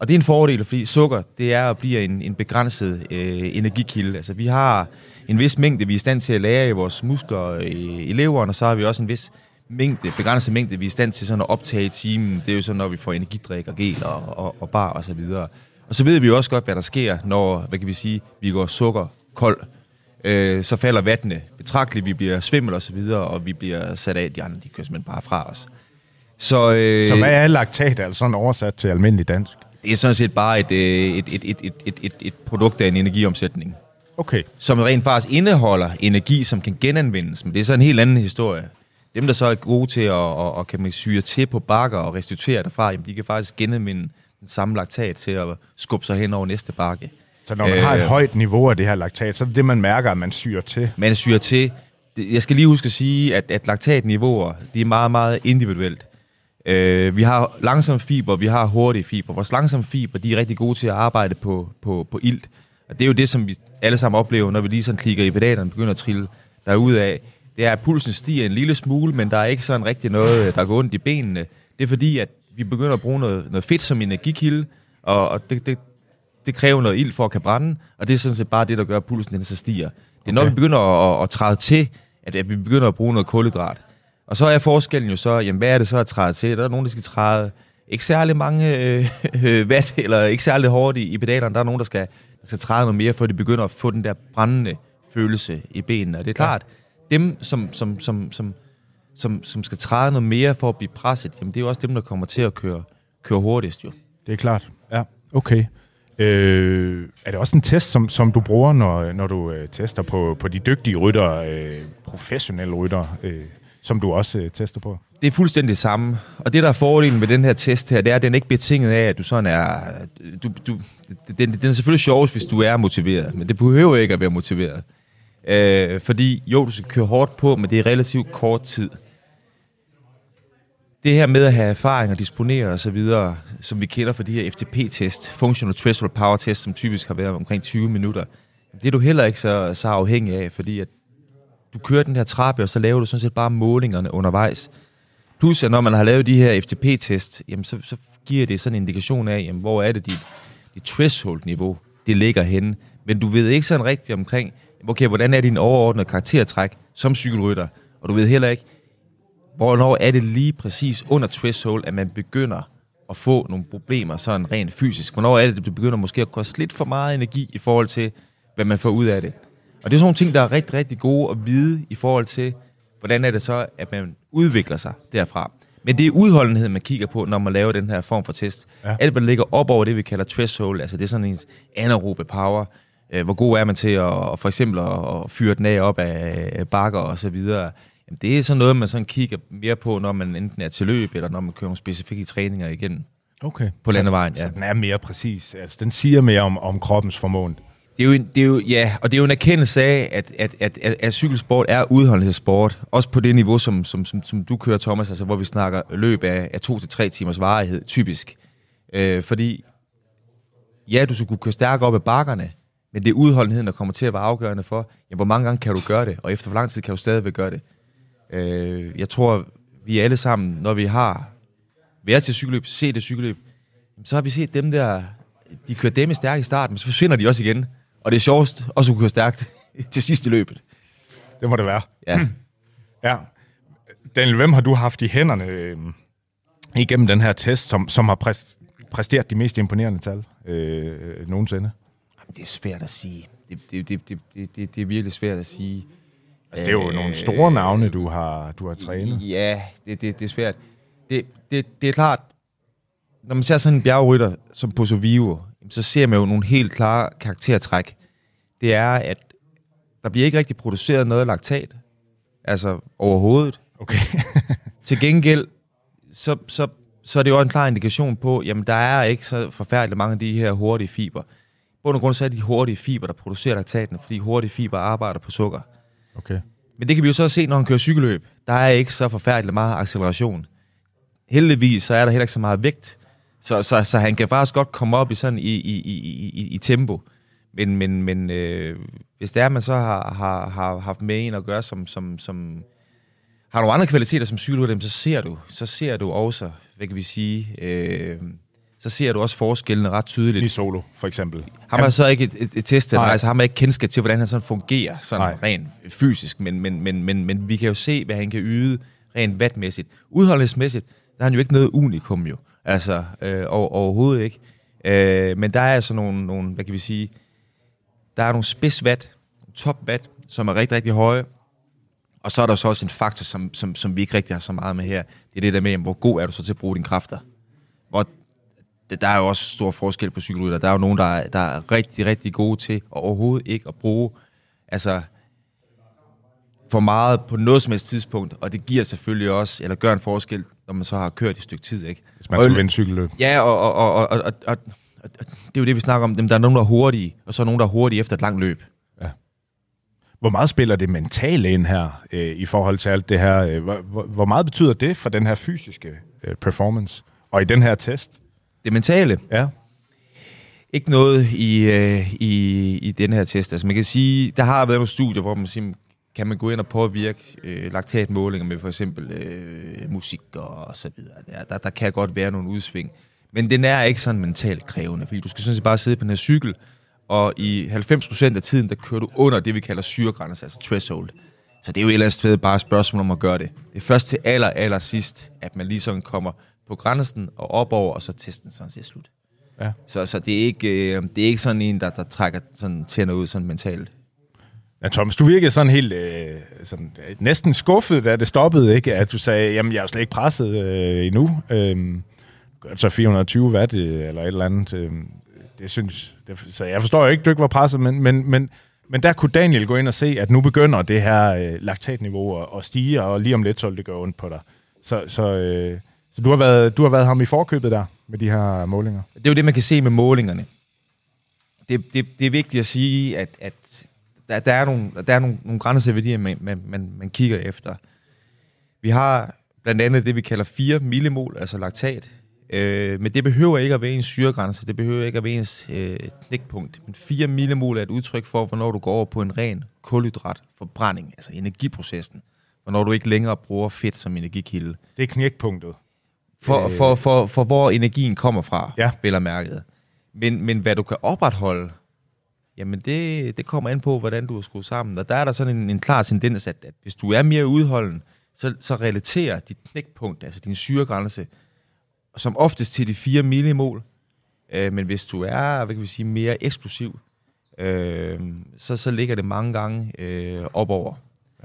Og det er en fordel, fordi sukker, det er at blive en, en begrænset øh, energikilde. Altså vi har en vis mængde, vi er i stand til at lære i vores muskler øh, i, i leveren, og så har vi også en vis mængde, begrænset mængde, vi er i stand til sådan at optage i timen. Det er jo sådan, når vi får energidrik og gel og, og, og bar og så videre. Og så ved vi jo også godt, hvad der sker, når, hvad kan vi sige, vi går sukker kold. Øh, så falder vattene betragteligt, vi bliver svimmel og så videre, og vi bliver sat af, de andre, de kører simpelthen bare fra os. Så, øh, så hvad er laktat, altså sådan oversat til almindelig dansk? Det er sådan set bare et, et, et, et, et, et, et, et produkt af en energiomsætning. Okay. Som rent faktisk indeholder energi, som kan genanvendes. Men det er så en helt anden historie. Dem, der så er gode til at, at, at kan man syre til på bakker og restituere derfra, jamen, de kan faktisk genanvende den samme laktat til at skubbe sig hen over næste bakke. Så når man øh, har et højt niveau af det her laktat, så er det det, man mærker, at man syrer til? Man syrer til. Jeg skal lige huske at sige, at, at laktatniveauer, de er meget, meget individuelt. Øh, vi har langsom fiber, vi har hurtige fiber. Vores langsomme fiber, de er rigtig gode til at arbejde på, på, på ilt. Og det er jo det, som vi alle sammen oplever, når vi lige sådan klikker i pedalerne og begynder at trille af. Det er, at pulsen stiger en lille smule, men der er ikke sådan rigtig noget, der går ondt i benene. Det er fordi, at vi begynder at bruge noget, noget fedt som energikilde, og, og det, det, det kræver noget ild for at kan brænde, og det er sådan set bare det, der gør, at pulsen den så stiger. Det er når vi begynder at, at, træde til, at, at vi begynder at bruge noget kulhydrat. Og så er forskellen jo så, jamen hvad er det så at træde til? Der er nogen, der skal træde ikke særlig mange øh, øh, watt, eller ikke særlig hårdt i, i pedalerne. Der er nogen, der skal, der skal træde noget mere, før de begynder at få den der brændende følelse i benene. Og det er klart, ja. dem, som, som, som, som, som, som skal træde noget mere for at blive presset, jamen det er jo også dem, der kommer til at køre, køre hurtigst jo. Det er klart, ja. Okay. Øh, er det også en test, som, som du bruger, når, når du øh, tester på, på de dygtige rytter, øh, professionelle rytter, øh, som du også øh, tester på? Det er fuldstændig det samme. Og det, der er fordelen med den her test her, det er, at den ikke ikke betinget af, at du sådan er... Du, du, den, den er selvfølgelig sjovest, hvis du er motiveret, men det behøver ikke at være motiveret. Øh, fordi jo, du skal køre hårdt på, men det er relativt kort tid det her med at have erfaring og disponere og så videre, som vi kender fra de her FTP-test, Functional Threshold Power Test, som typisk har været omkring 20 minutter, det er du heller ikke så, så afhængig af, fordi at du kører den her trappe, og så laver du sådan set bare målingerne undervejs. Plus, at når man har lavet de her FTP-test, jamen så, så giver det sådan en indikation af, jamen, hvor er det dit, dit threshold-niveau, det ligger henne. Men du ved ikke sådan rigtigt omkring, okay, hvordan er din overordnede karaktertræk som cykelrytter, og du ved heller ikke, hvornår er det lige præcis under threshold, at man begynder at få nogle problemer sådan rent fysisk? Hvornår er det, at det begynder måske at koste lidt for meget energi i forhold til, hvad man får ud af det? Og det er sådan nogle ting, der er rigtig, rigtig gode at vide i forhold til, hvordan er det så, at man udvikler sig derfra. Men det er udholdenhed, man kigger på, når man laver den her form for test. Ja. Alt, hvad der ligger op over det, vi kalder threshold, altså det er sådan en anaerobe power. Øh, hvor god er man til at, for eksempel at, fyre den af op af bakker og så videre. Det er sådan noget, man sådan kigger mere på, når man enten er til løb, eller når man kører nogle specifikke træninger igen. Okay. På landevejen, ja. Så den er mere præcis. Altså, den siger mere om, om kroppens formåen. Det er, jo en, det er jo, ja, og det er jo en erkendelse af, at, at, at, at, at cykelsport er udholdenhedssport. Også på det niveau, som, som, som, som du kører, Thomas, altså, hvor vi snakker løb af, af to til tre timers varighed, typisk. Øh, fordi, ja, du skal kunne køre stærkere op ad bakkerne, men det er udholdenheden, der kommer til at være afgørende for, jamen, hvor mange gange kan du gøre det, og efter hvor lang tid kan du stadigvæk gøre det. Øh, jeg tror, vi alle sammen, når vi har været til cykelløb, set det cykelløb, så har vi set dem der, de kører dem stærkt i starten, men så forsvinder de også igen. Og det er sjovest også at køre stærkt til sidst i løbet. Det må det være. Ja. ja. Daniel, hvem har du haft i hænderne øh, igennem den her test, som, som har præst, præsteret de mest imponerende tal øh, nogensinde? Jamen, det er svært at sige. Det, det, det, det, det, det er virkelig svært at sige. Altså, det er jo øh, nogle store navne, du har, du har trænet. Ja, det, det, det er svært. Det, det, det er klart, når man ser sådan en bjergrytter som Pozo Vivo, så ser man jo nogle helt klare karaktertræk. Det er, at der bliver ikke rigtig produceret noget laktat. Altså overhovedet. Okay. Til gengæld, så, så, så er det jo en klar indikation på, jamen der er ikke så forfærdeligt mange af de her hurtige fiber. På grund grund så er det de hurtige fiber, der producerer laktaten, fordi hurtige fiber arbejder på sukker. Okay. Men det kan vi jo så se, når han kører cykelløb. Der er ikke så forfærdeligt meget acceleration. Heldigvis så er der heller ikke så meget vægt, så, så, så han kan faktisk godt komme op i sådan i, i, i, i, i tempo. Men, men, men øh, hvis det er, man så har, har, har haft med en at gøre, som, som, som har nogle andre kvaliteter som cykelrytter, så ser du, så ser du også, hvad kan vi sige, øh, så ser du også forskellene ret tydeligt. I solo, for eksempel. Har så ikke et, et, et testet, Nej. altså har ikke kendskab til, hvordan han sådan fungerer, sådan Nej. rent fysisk, men, men, men, men, men vi kan jo se, hvad han kan yde rent vatmæssigt. Udholdenhedsmæssigt, der er han jo ikke noget unikum jo, altså øh, over, overhovedet ikke. Øh, men der er altså nogle, nogle, hvad kan vi sige, der er nogle spidsvat, topvat, som er rigtig, rigtig høje, og så er der så også en faktor, som, som, som vi ikke rigtig har så meget med her. Det er det der med, hvor god er du så til at bruge dine kræfter? Hvor der er jo også stor forskel på psykologer. Der er jo nogen, der er, der er rigtig, rigtig gode til at overhovedet ikke at bruge altså, for meget på noget som helst tidspunkt, og det giver selvfølgelig også, eller gør en forskel, når man så har kørt i et stykke tid, ikke? Hvis man og, skal vinde cykelløb. Ja, og, og, og, og, og, og, og, det er jo det, vi snakker om. Der er nogen, der er hurtige, og så er nogen, der er hurtige efter et langt løb. Ja. Hvor meget spiller det mentale ind her, øh, i forhold til alt det her? Øh, hvor, hvor meget betyder det for den her fysiske øh, performance? Og i den her test? Det mentale, Ja. ikke noget i, øh, i, i den her test. Altså man kan sige, der har været nogle studier, hvor man siger, kan man gå ind og påvirke øh, laktatmålinger med for eksempel øh, musik og så videre. Der, der, der kan godt være nogle udsving. Men den er ikke sådan mentalt krævende, fordi du skal sådan set bare sidde på den her cykel, og i 90% af tiden, der kører du under det, vi kalder syregrænse, altså threshold. Så det er jo et eller andet sted bare et spørgsmål om at gøre det. Det er først til aller, aller sidst, at man lige sådan kommer på grænsen og op over, og så testen sådan set slut. Ja. Så, så det, er ikke, øh, det er ikke sådan en, der, der trækker sådan tænder ud sådan mentalt. Ja, Thomas, du virkede sådan helt øh, sådan, næsten skuffet, da det stoppede, ikke? At du sagde, jamen, jeg er slet ikke presset øh, endnu. Øh, gør det så 420 watt øh, eller et eller andet. Øh, det synes, det, så jeg forstår jo ikke, du ikke var presset, men, men, men, men der kunne Daniel gå ind og se, at nu begynder det her øh, laktatniveau at, at stige, og lige om lidt så vil det gøre ondt på dig. Så, så, øh, så du, har været, du har været ham i forkøbet der med de her målinger. Det er jo det, man kan se med målingerne. Det, det, det er vigtigt at sige, at, at der, der er nogle, der er nogle, nogle grænseværdier, man, man, man, man kigger efter. Vi har blandt andet det, vi kalder 4 millimol, altså laktat. Øh, men det behøver ikke at være ens syregrænse, det behøver ikke at være ens øh, knækpunkt. Men 4 millimol er et udtryk for, hvornår du går over på en ren kulhydratforbrænding, altså energiprocessen. Hvornår du ikke længere bruger fedt som energikilde. Det er knækpunktet. For, Øh. for, for, for hvor energien kommer fra, Ja. vel og mærket. Men, men hvad du kan opretholde, jamen det, det kommer an på, hvordan du er skruet sammen. Og der er der sådan en, en klar tendens, at, at hvis du er mere udholden, så, så relaterer dit knækpunkt, altså din syregrænse, som oftest til de 4 millimol. Øh, men hvis du er, hvad kan vi sige, mere eksplosiv, øh, så, så ligger det mange gange øh, opover.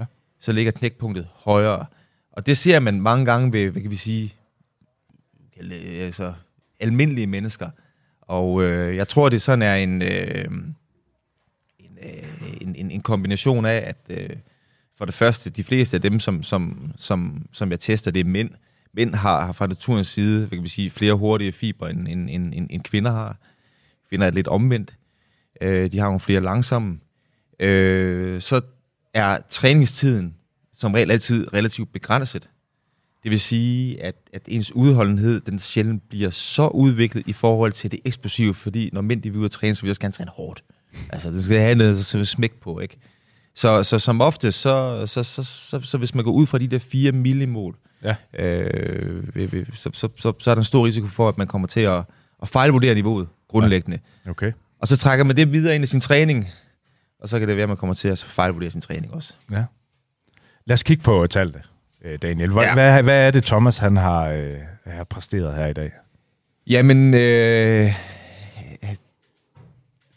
Ja. Så ligger knækpunktet højere. Og det ser man mange gange ved, hvad kan vi sige, altså, almindelige mennesker. Og øh, jeg tror, det sådan er en, øh, en, øh, en, en, en kombination af, at øh, for det første, de fleste af dem, som, som, som, som jeg tester, det er mænd. Mænd har, har fra naturens side, hvad kan vi sige, flere hurtige fiber, end, end, end, end, end kvinder har. Kvinder er lidt omvendt. Øh, de har nogle flere langsomme. Øh, så er træningstiden som regel altid relativt begrænset. Det vil sige, at, at ens udholdenhed, den sjældent bliver så udviklet i forhold til det eksplosive, fordi når mænd de vil ud og træne, så vil de også gerne træne hårdt. Altså, det skal have noget så smæk på, ikke? Så, så som ofte, så, så, så, så, så hvis man går ud fra de der 4 millimol, Ja. øh, ved- så, så, så, så er der en stor risiko for, at man kommer til at, at fejlvurdere niveauet grundlæggende. Okay. Og så trækker man det videre ind i sin træning, og så kan det være, at man kommer til at fejlvurdere sin træning også. Ja. Lad os kigge på tallene, øh, Daniel. Hvad, ja. Hvad, hvad er det, Thomas han har, øh, har præsteret her i dag? Jamen, øh,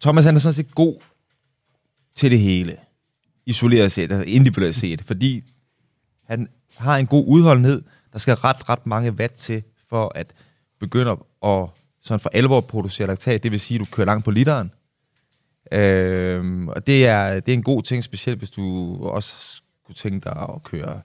Thomas han er sådan set god til det hele, isoleret set, altså individuelt set, fordi han har en god udholdenhed. Der skal ret, ret mange watt til, for at begynde at sådan for alvor producere laktat. Det vil sige, at du kører langt på literen. Øh, og det er, det er en god ting, specielt hvis du også kunne tænke dig at køre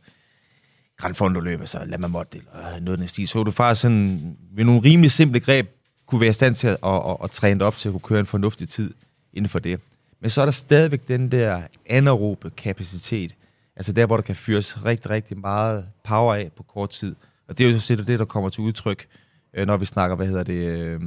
Grand Fondo løb, altså Lama Mod eller øh, noget den stil. Så du faktisk sådan, ved nogle rimelig simple greb, kunne være i stand til at, at, at, at træne dig op til at kunne køre en fornuftig tid inden for det. Men så er der stadigvæk den der anaerobe kapacitet, altså der, hvor der kan fyres rigtig, rigtig meget power af på kort tid. Og det er jo så det, der kommer til udtryk, øh, når vi snakker, hvad hedder det, øh,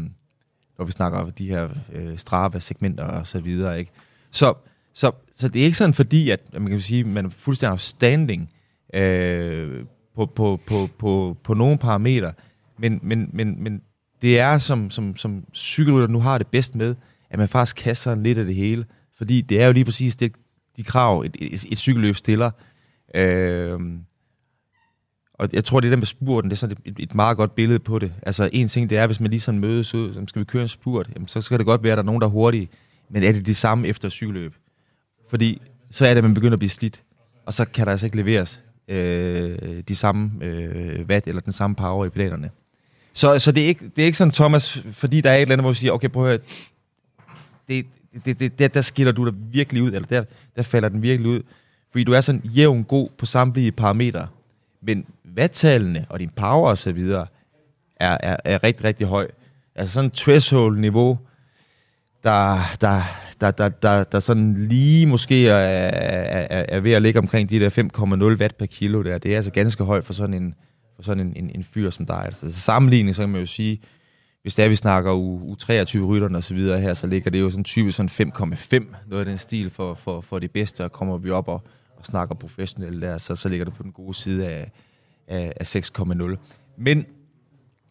når vi snakker om de her øh, Strava-segmenter og så videre, ikke? Så, så, så det er ikke sådan fordi, at man kan sige, man er fuldstændig outstanding øh, på, på, på, på, på nogle parametre, men, men, men, men det er som, som, som cykelrytter nu har det bedst med, at man faktisk kaster lidt af det hele. Fordi det er jo lige præcis det, de krav, et, et, et cykelløb stiller. Øh, og jeg tror, det der med spurten, det er sådan et, et meget godt billede på det. Altså en ting, det er, hvis man lige sådan mødes ud, så skal vi køre en spurt, jamen, så skal det godt være, at der er nogen, der er hurtige. Men er det det samme efter cykelløb? Fordi så er det, at man begynder at blive slidt, og så kan der altså ikke leveres øh, de samme øh, watt eller den samme power i pedalerne. Så, så det, er ikke, det er ikke sådan, Thomas, fordi der er et eller andet, hvor vi siger, okay, prøv at høre, det, det, det, der, der skiller du dig virkelig ud, eller der, der falder den virkelig ud, fordi du er sådan jævn god på samtlige parametre, men vattallene og din power og så videre er, er, er rigtig, rigtig høj. Altså sådan en threshold-niveau, der, der, der, der, der, der sådan lige måske er, er, er ved at ligge omkring de der 5,0 watt per kilo der. Det er altså ganske højt for sådan en, for sådan en, en, en fyr som dig. Altså sammenligning, så kan man jo sige, hvis det er, vi snakker u, U23 rytterne og så videre her, så ligger det jo sådan typisk sådan 5,5, noget af den stil for, for, for det bedste, og kommer vi op og, og snakker professionelt der, så, så ligger det på den gode side af, af, af 6,0. Men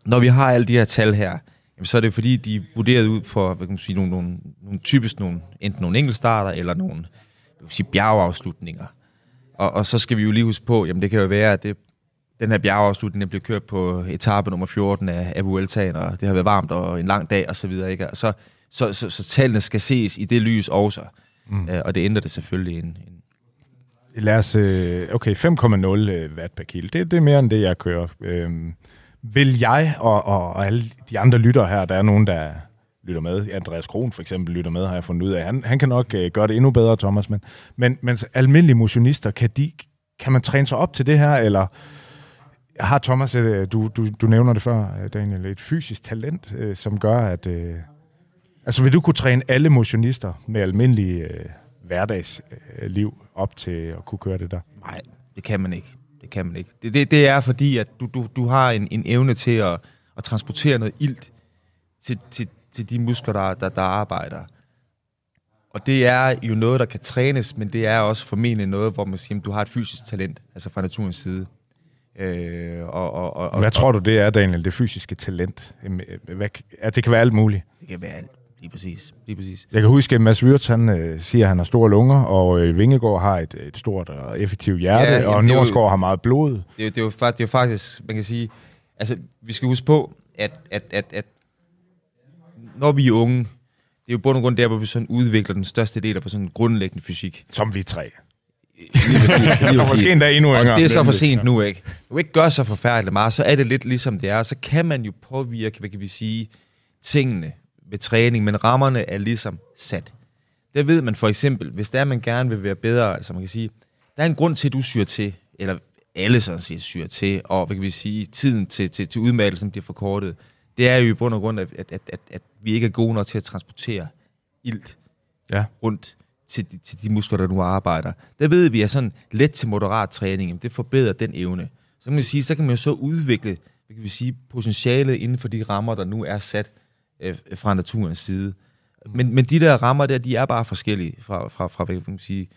når vi har alle de her tal her, jamen, så er det fordi, de er vurderet ud for hvad kan man sige, nogle, nogle, nogle typisk nogle, enten nogle enkeltstarter eller nogle hvad kan man sige, bjergeafslutninger. Og, og så skal vi jo lige huske på, jamen det kan jo være, at det, den her bjergeafslutning blev kørt på etape nummer 14 af, af Vueltaen, og det har været varmt og en lang dag og så videre. Ikke? Så, så, så, så tallene skal ses i det lys også. Mm. Øh, og det ændrer det selvfølgelig en, en Lad os... Øh, okay, 5,0 watt per kilo. Det, det er mere end det, jeg kører. Øhm, vil jeg og, og, og alle de andre lytter her, der er nogen, der lytter med. Andreas Kron for eksempel lytter med, har jeg fundet ud af. Han, han kan nok øh, gøre det endnu bedre, Thomas. Men, men, men almindelige motionister, kan, de, kan man træne sig op til det her, eller har Thomas, øh, du, du, du nævner det før, øh, Daniel, et fysisk talent, øh, som gør, at... Øh, altså vil du kunne træne alle motionister med almindelige øh, hverdagsliv op til at kunne køre det der? Nej, det kan man ikke. Det kan man ikke. Det, det, det er fordi, at du, du, du har en, en evne til at, at transportere noget ilt til, til, til de muskler, der, der, der arbejder. Og det er jo noget, der kan trænes, men det er også formentlig noget, hvor man siger, at du har et fysisk talent, altså fra naturens side. Øh, og, og, og, Hvad tror du, det er, Daniel, det fysiske talent? Hvad, at det kan være alt muligt? Det kan være alt. Lige præcis. Lige præcis. Jeg kan huske, at Mads Wirtz, han øh, siger, at han har store lunger, og øh, Vingegaard har et, et stort og effektivt hjerte, ja, og Nordsgaard har meget blod. Det, det, er jo, det er jo faktisk, man kan sige, altså, vi skal huske på, at, at, at, at når vi er unge, det er jo bund og grund der, hvor vi sådan udvikler den største del af på sådan en grundlæggende fysik. Som vi tre. Lige præcis, lige præcis. Måske endda endnu Og det er så for sent nu, ikke? Du ikke gør så forfærdeligt meget, så er det lidt ligesom det er, så kan man jo påvirke, hvad kan vi sige, tingene ved træning, men rammerne er ligesom sat. Der ved man for eksempel, hvis der man gerne vil være bedre, altså man kan sige, der er en grund til, at du syr til, eller alle sådan set syr til, og hvad kan vi sige, tiden til, til, til udmattelsen bliver forkortet. Det er jo i bund og grund, at, at, at, at, at vi ikke er gode nok til at transportere ilt ja. rundt til, til de muskler, der nu arbejder. Der ved vi, at sådan let til moderat træning, det forbedrer den evne. Så kan man sige, så kan man jo så udvikle, hvad kan vi sige, potentialet inden for de rammer, der nu er sat øh, fra naturens side. Men, men de der rammer der, de er bare forskellige fra, fra, fra, hvad kan man sige,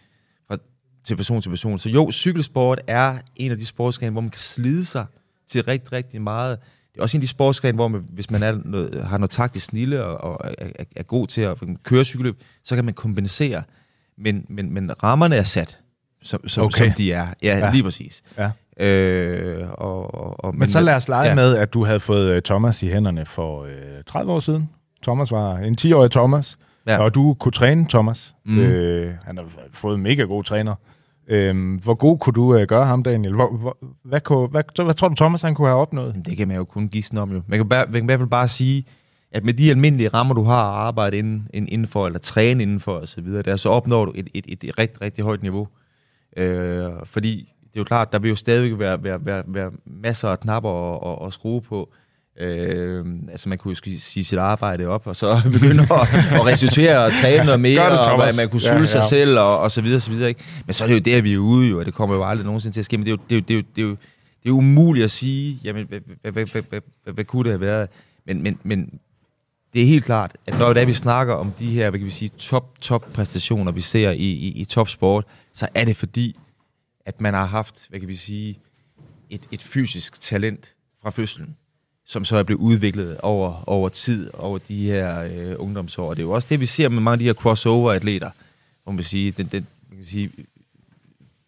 fra til person til person. Så jo, cykelsport er en af de sportsgrene, hvor man kan slide sig til rigtig, rigtig meget. Det er også en af de sportsgrene, hvor man, hvis man er noget, har noget taktisk snille og, og er, er god til at køre cykelløb, så kan man kompensere. Men, men, men rammerne er sat, som, som, okay. som de er. Ja, ja. lige præcis. Ja. Øh, og, og, men, men så lad os lege ja. med, at du havde fået uh, Thomas i hænderne for uh, 30 år siden. Thomas var en 10-årig Thomas, ja. og du kunne træne Thomas. Mm. Øh, han har fået en mega god træner. Øh, hvor god kunne du uh, gøre ham, Daniel? Hvor, hvor, hvad, kunne, hvad, hvad, hvad tror du, Thomas han kunne have opnået? Det kan man jo kun gisne om jo. Man kan, bare, man kan i hvert fald bare sige, at med de almindelige rammer, du har at arbejde inden, indenfor, eller træne indenfor osv., der, så opnår du et, et, et, et rigtig, rigtig højt niveau. Øh, fordi det er jo klart, der vil jo stadig være, være, være, være masser af knapper at, at, at skrue på. Øh, altså man kunne jo sige sit arbejde op, og så begynde at, at restituere og træne noget mere, det, og man kunne sulte ja, ja. sig selv, og, og så videre, så videre. Ikke? Men så er det jo der, vi er ude, jo, og det kommer jo aldrig nogensinde til at ske, men det er jo, det er jo, det er jo, det er jo, det er umuligt at sige, jamen, hvad, hvad, hvad, hvad, hvad, hvad, hvad kunne det have været? Men, men, men det er helt klart, at når det er, vi snakker om de her, hvad kan vi sige, top, top præstationer, vi ser i, i, i topsport, så er det fordi, at man har haft, hvad kan vi sige, et, et fysisk talent fra fødslen, som så er blevet udviklet over, over tid, over de her øh, ungdomsår. Og det er jo også det, vi ser med mange af de her crossover-atleter, hvor man siger, den, den, man kan sige,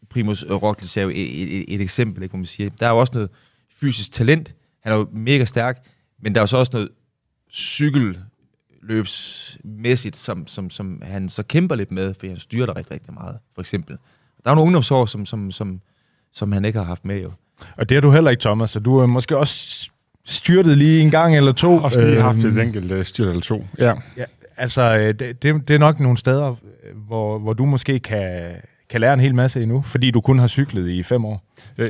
Primus Roglic er jo et, et, et eksempel, ikke, hvor man siger, der er jo også noget fysisk talent, han er jo mega stærk, men der er jo så også noget cykelløbsmæssigt, som, som, som han så kæmper lidt med, for han styrer der rigtig, rigtig meget, for eksempel. Der er nogle ungdomsår, som, som, som, som han ikke har haft med, jo. Og det er du heller ikke, Thomas, så du er måske også styrtet lige en gang eller to. Også lige haft Øhm, et enkelt øh, styrt eller to. Ja. Ja, altså, øh, det, det, er nok nogle steder, øh, hvor, hvor du måske kan, kan lære en hel masse endnu, fordi du kun har cyklet i fem år. Ja,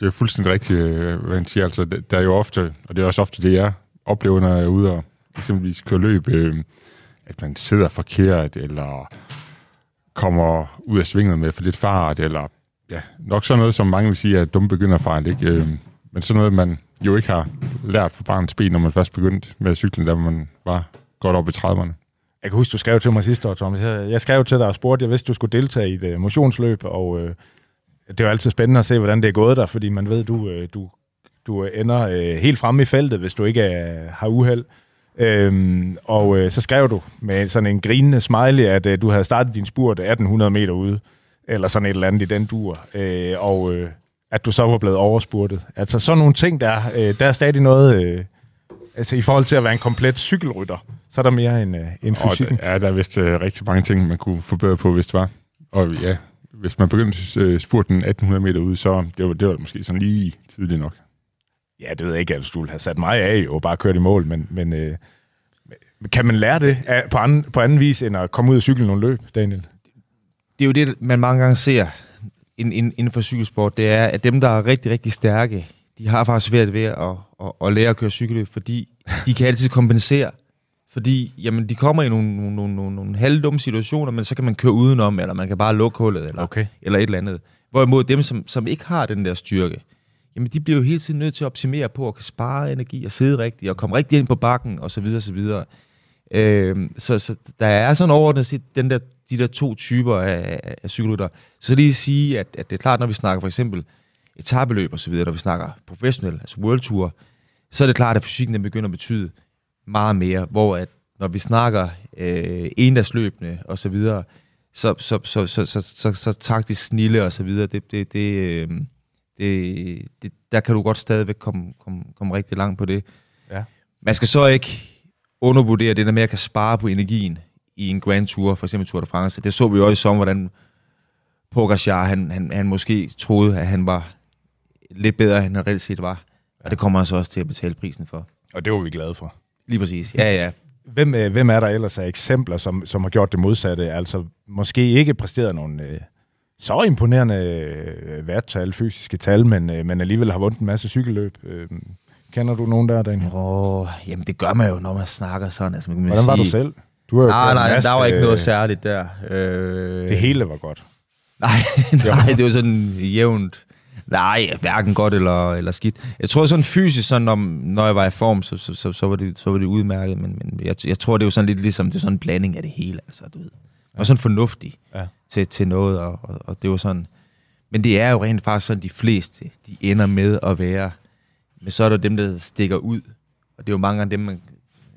det er fuldstændig rigtigt, hvad han siger. Altså, det- der er jo ofte, og det er også ofte det, jeg oplever, når jeg er ude og eksempelvis kører løb, øh, at man sidder forkert, eller kommer ud af svinget med for lidt fart, eller ja, nok sådan noget, som mange vil sige er dumme begynderfejl, ikke? Øh, men sådan noget, man jo ikke har lært fra barnets ben, når man først begyndte med cyklen, da man var godt op i 30'erne. Jeg kan huske, du skrev til mig sidste år, Thomas. Jeg, jeg skrev til dig og spurgte, jeg vidste, du skulle deltage i et uh, motionsløb, og øh, det er jo altid spændende at se, hvordan det er gået der, fordi man ved, du, øh, du, du ender øh, helt fremme i feltet, hvis du ikke øh, har uheld. Øhm, og øh, så skrev du med sådan en grinende smiley, at øh, du havde startet din spurt 1800 meter ude, eller sådan et eller andet i den dur, øh, og øh, at du så var blevet overspurtet. Altså sådan nogle ting, der, øh, der er stadig noget, øh, altså i forhold til at være en komplet cykelrytter, så er der mere end, øh, end Og fysikken. der, ja, der er vist øh, rigtig mange ting, man kunne forbedre på, hvis det var. Og ja, hvis man begyndte øh, spurten 1800 meter ud, så det var det var måske sådan lige tidligt nok. Ja, det ved jeg ikke, at du ville have sat mig af og bare kørt i mål, men, men øh, kan man lære det af- på anden, på anden vis, end at komme ud og cykle nogle løb, Daniel? det er jo det, man mange gange ser inden, inden inden for cykelsport, det er, at dem, der er rigtig, rigtig stærke, de har faktisk svært ved at, at, at lære at køre cykelløb, fordi de kan altid kompensere. Fordi jamen, de kommer i nogle, nogle, nogle, nogle, nogle halvdumme situationer, men så kan man køre udenom, eller man kan bare lukke hullet, eller, Okay. eller et eller andet. Hvorimod dem, som, som ikke har den der styrke, jamen de bliver jo hele tiden nødt til at optimere på at kan spare energi og sidde rigtigt og komme rigtig ind på bakken og så videre, så videre. Øh, så, så der er sådan overordnet set den der, de der to typer af, af- cykelrytter. Så lige sige, at, at det er klart, når vi snakker for eksempel etabeløb og så videre, når vi snakker professionel, altså World Tour, så er det klart, at fysikken den begynder at betyde meget mere, hvor at når vi snakker øh, endagsløbende og så videre, så, så, så, så, så, så, så taktisk snille og så videre, det, det, det, øh, det, det, der kan du godt stadigvæk komme, komme, komme rigtig langt på det. Ja. Man skal så ikke undervurdere det der med at kan spare på energien i en Grand Tour, for eksempel Tour de France. Det så vi jo også i sommer, hvordan Pogacar, han, han, han måske troede, at han var lidt bedre, end han reelt set var. Og det kommer han så også til at betale prisen for. Og det var vi glade for. Lige præcis. Ja, ja. Hvem, øh, hvem er der ellers af eksempler, som, som har gjort det modsatte? Altså måske ikke præsteret nogle øh, så imponerende øh, værttal, fysiske tal, men, øh, men alligevel har vundet en masse cykelløb. Øh, kender du nogen der, Daniel? Åh, jamen det gør man jo, når man snakker sådan. Altså, man kan Hvordan var du sige, selv? Du har jo Nej, nej, masse, der var ikke noget særligt der. Øh, Det hele var godt. Nej, nej, det var sådan jævnt. Nej, hverken godt eller, eller skidt. Jeg tror sådan fysisk, sådan, når, når jeg var i form, så, så, så, så, var, det, så var det udmærket, men, men jeg, jeg tror, det er jo sådan lidt ligesom, det er sådan en blanding af det hele, altså, du ved. Og sådan fornuftig Ja. til, til noget, og, og, og det var sådan... Men det er jo rent faktisk sådan, de fleste, de ender med at være. Men så er der dem, der stikker ud, og det er jo mange af dem, man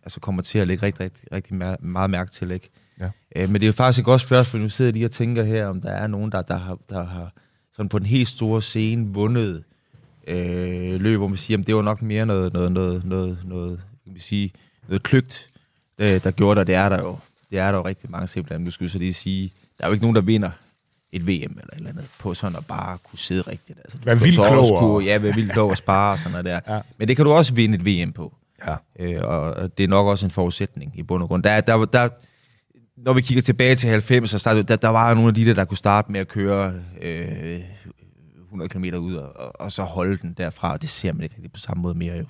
altså kommer til at lægge rigtig, rigtig, rigtig meget mærke til, ikke? Ja. Øh, men det er jo faktisk et godt spørgsmål. Nu sidder jeg lige og tænker her, om der er nogen, der, der, har, der har sådan på den helt store scene vundet øh, løb, hvor man siger, at det var nok mere noget, noget, noget, noget, noget, kan vi sige, noget klygt, der, der gjorde det, og det er der jo. Det er der jo rigtig mange simpelthen. Nu skal så lige sige, der er jo ikke nogen, der vinder et VM eller et eller andet på sådan at bare kunne sidde rigtigt. Altså, du Vær vildt klog og- Kunne, ja, være vildt klog og spare og sådan noget der. Ja. Men det kan du også vinde et VM på. Ja. Øh, og det er nok også en forudsætning i bund og grund. Der, er- der, der, når vi kigger tilbage til 90, så startede, der, der var nogle af de der, der kunne starte med at køre øh, 100 km ud, og, og, og så holde den derfra, og det ser man ikke rigtig på samme måde mere jo.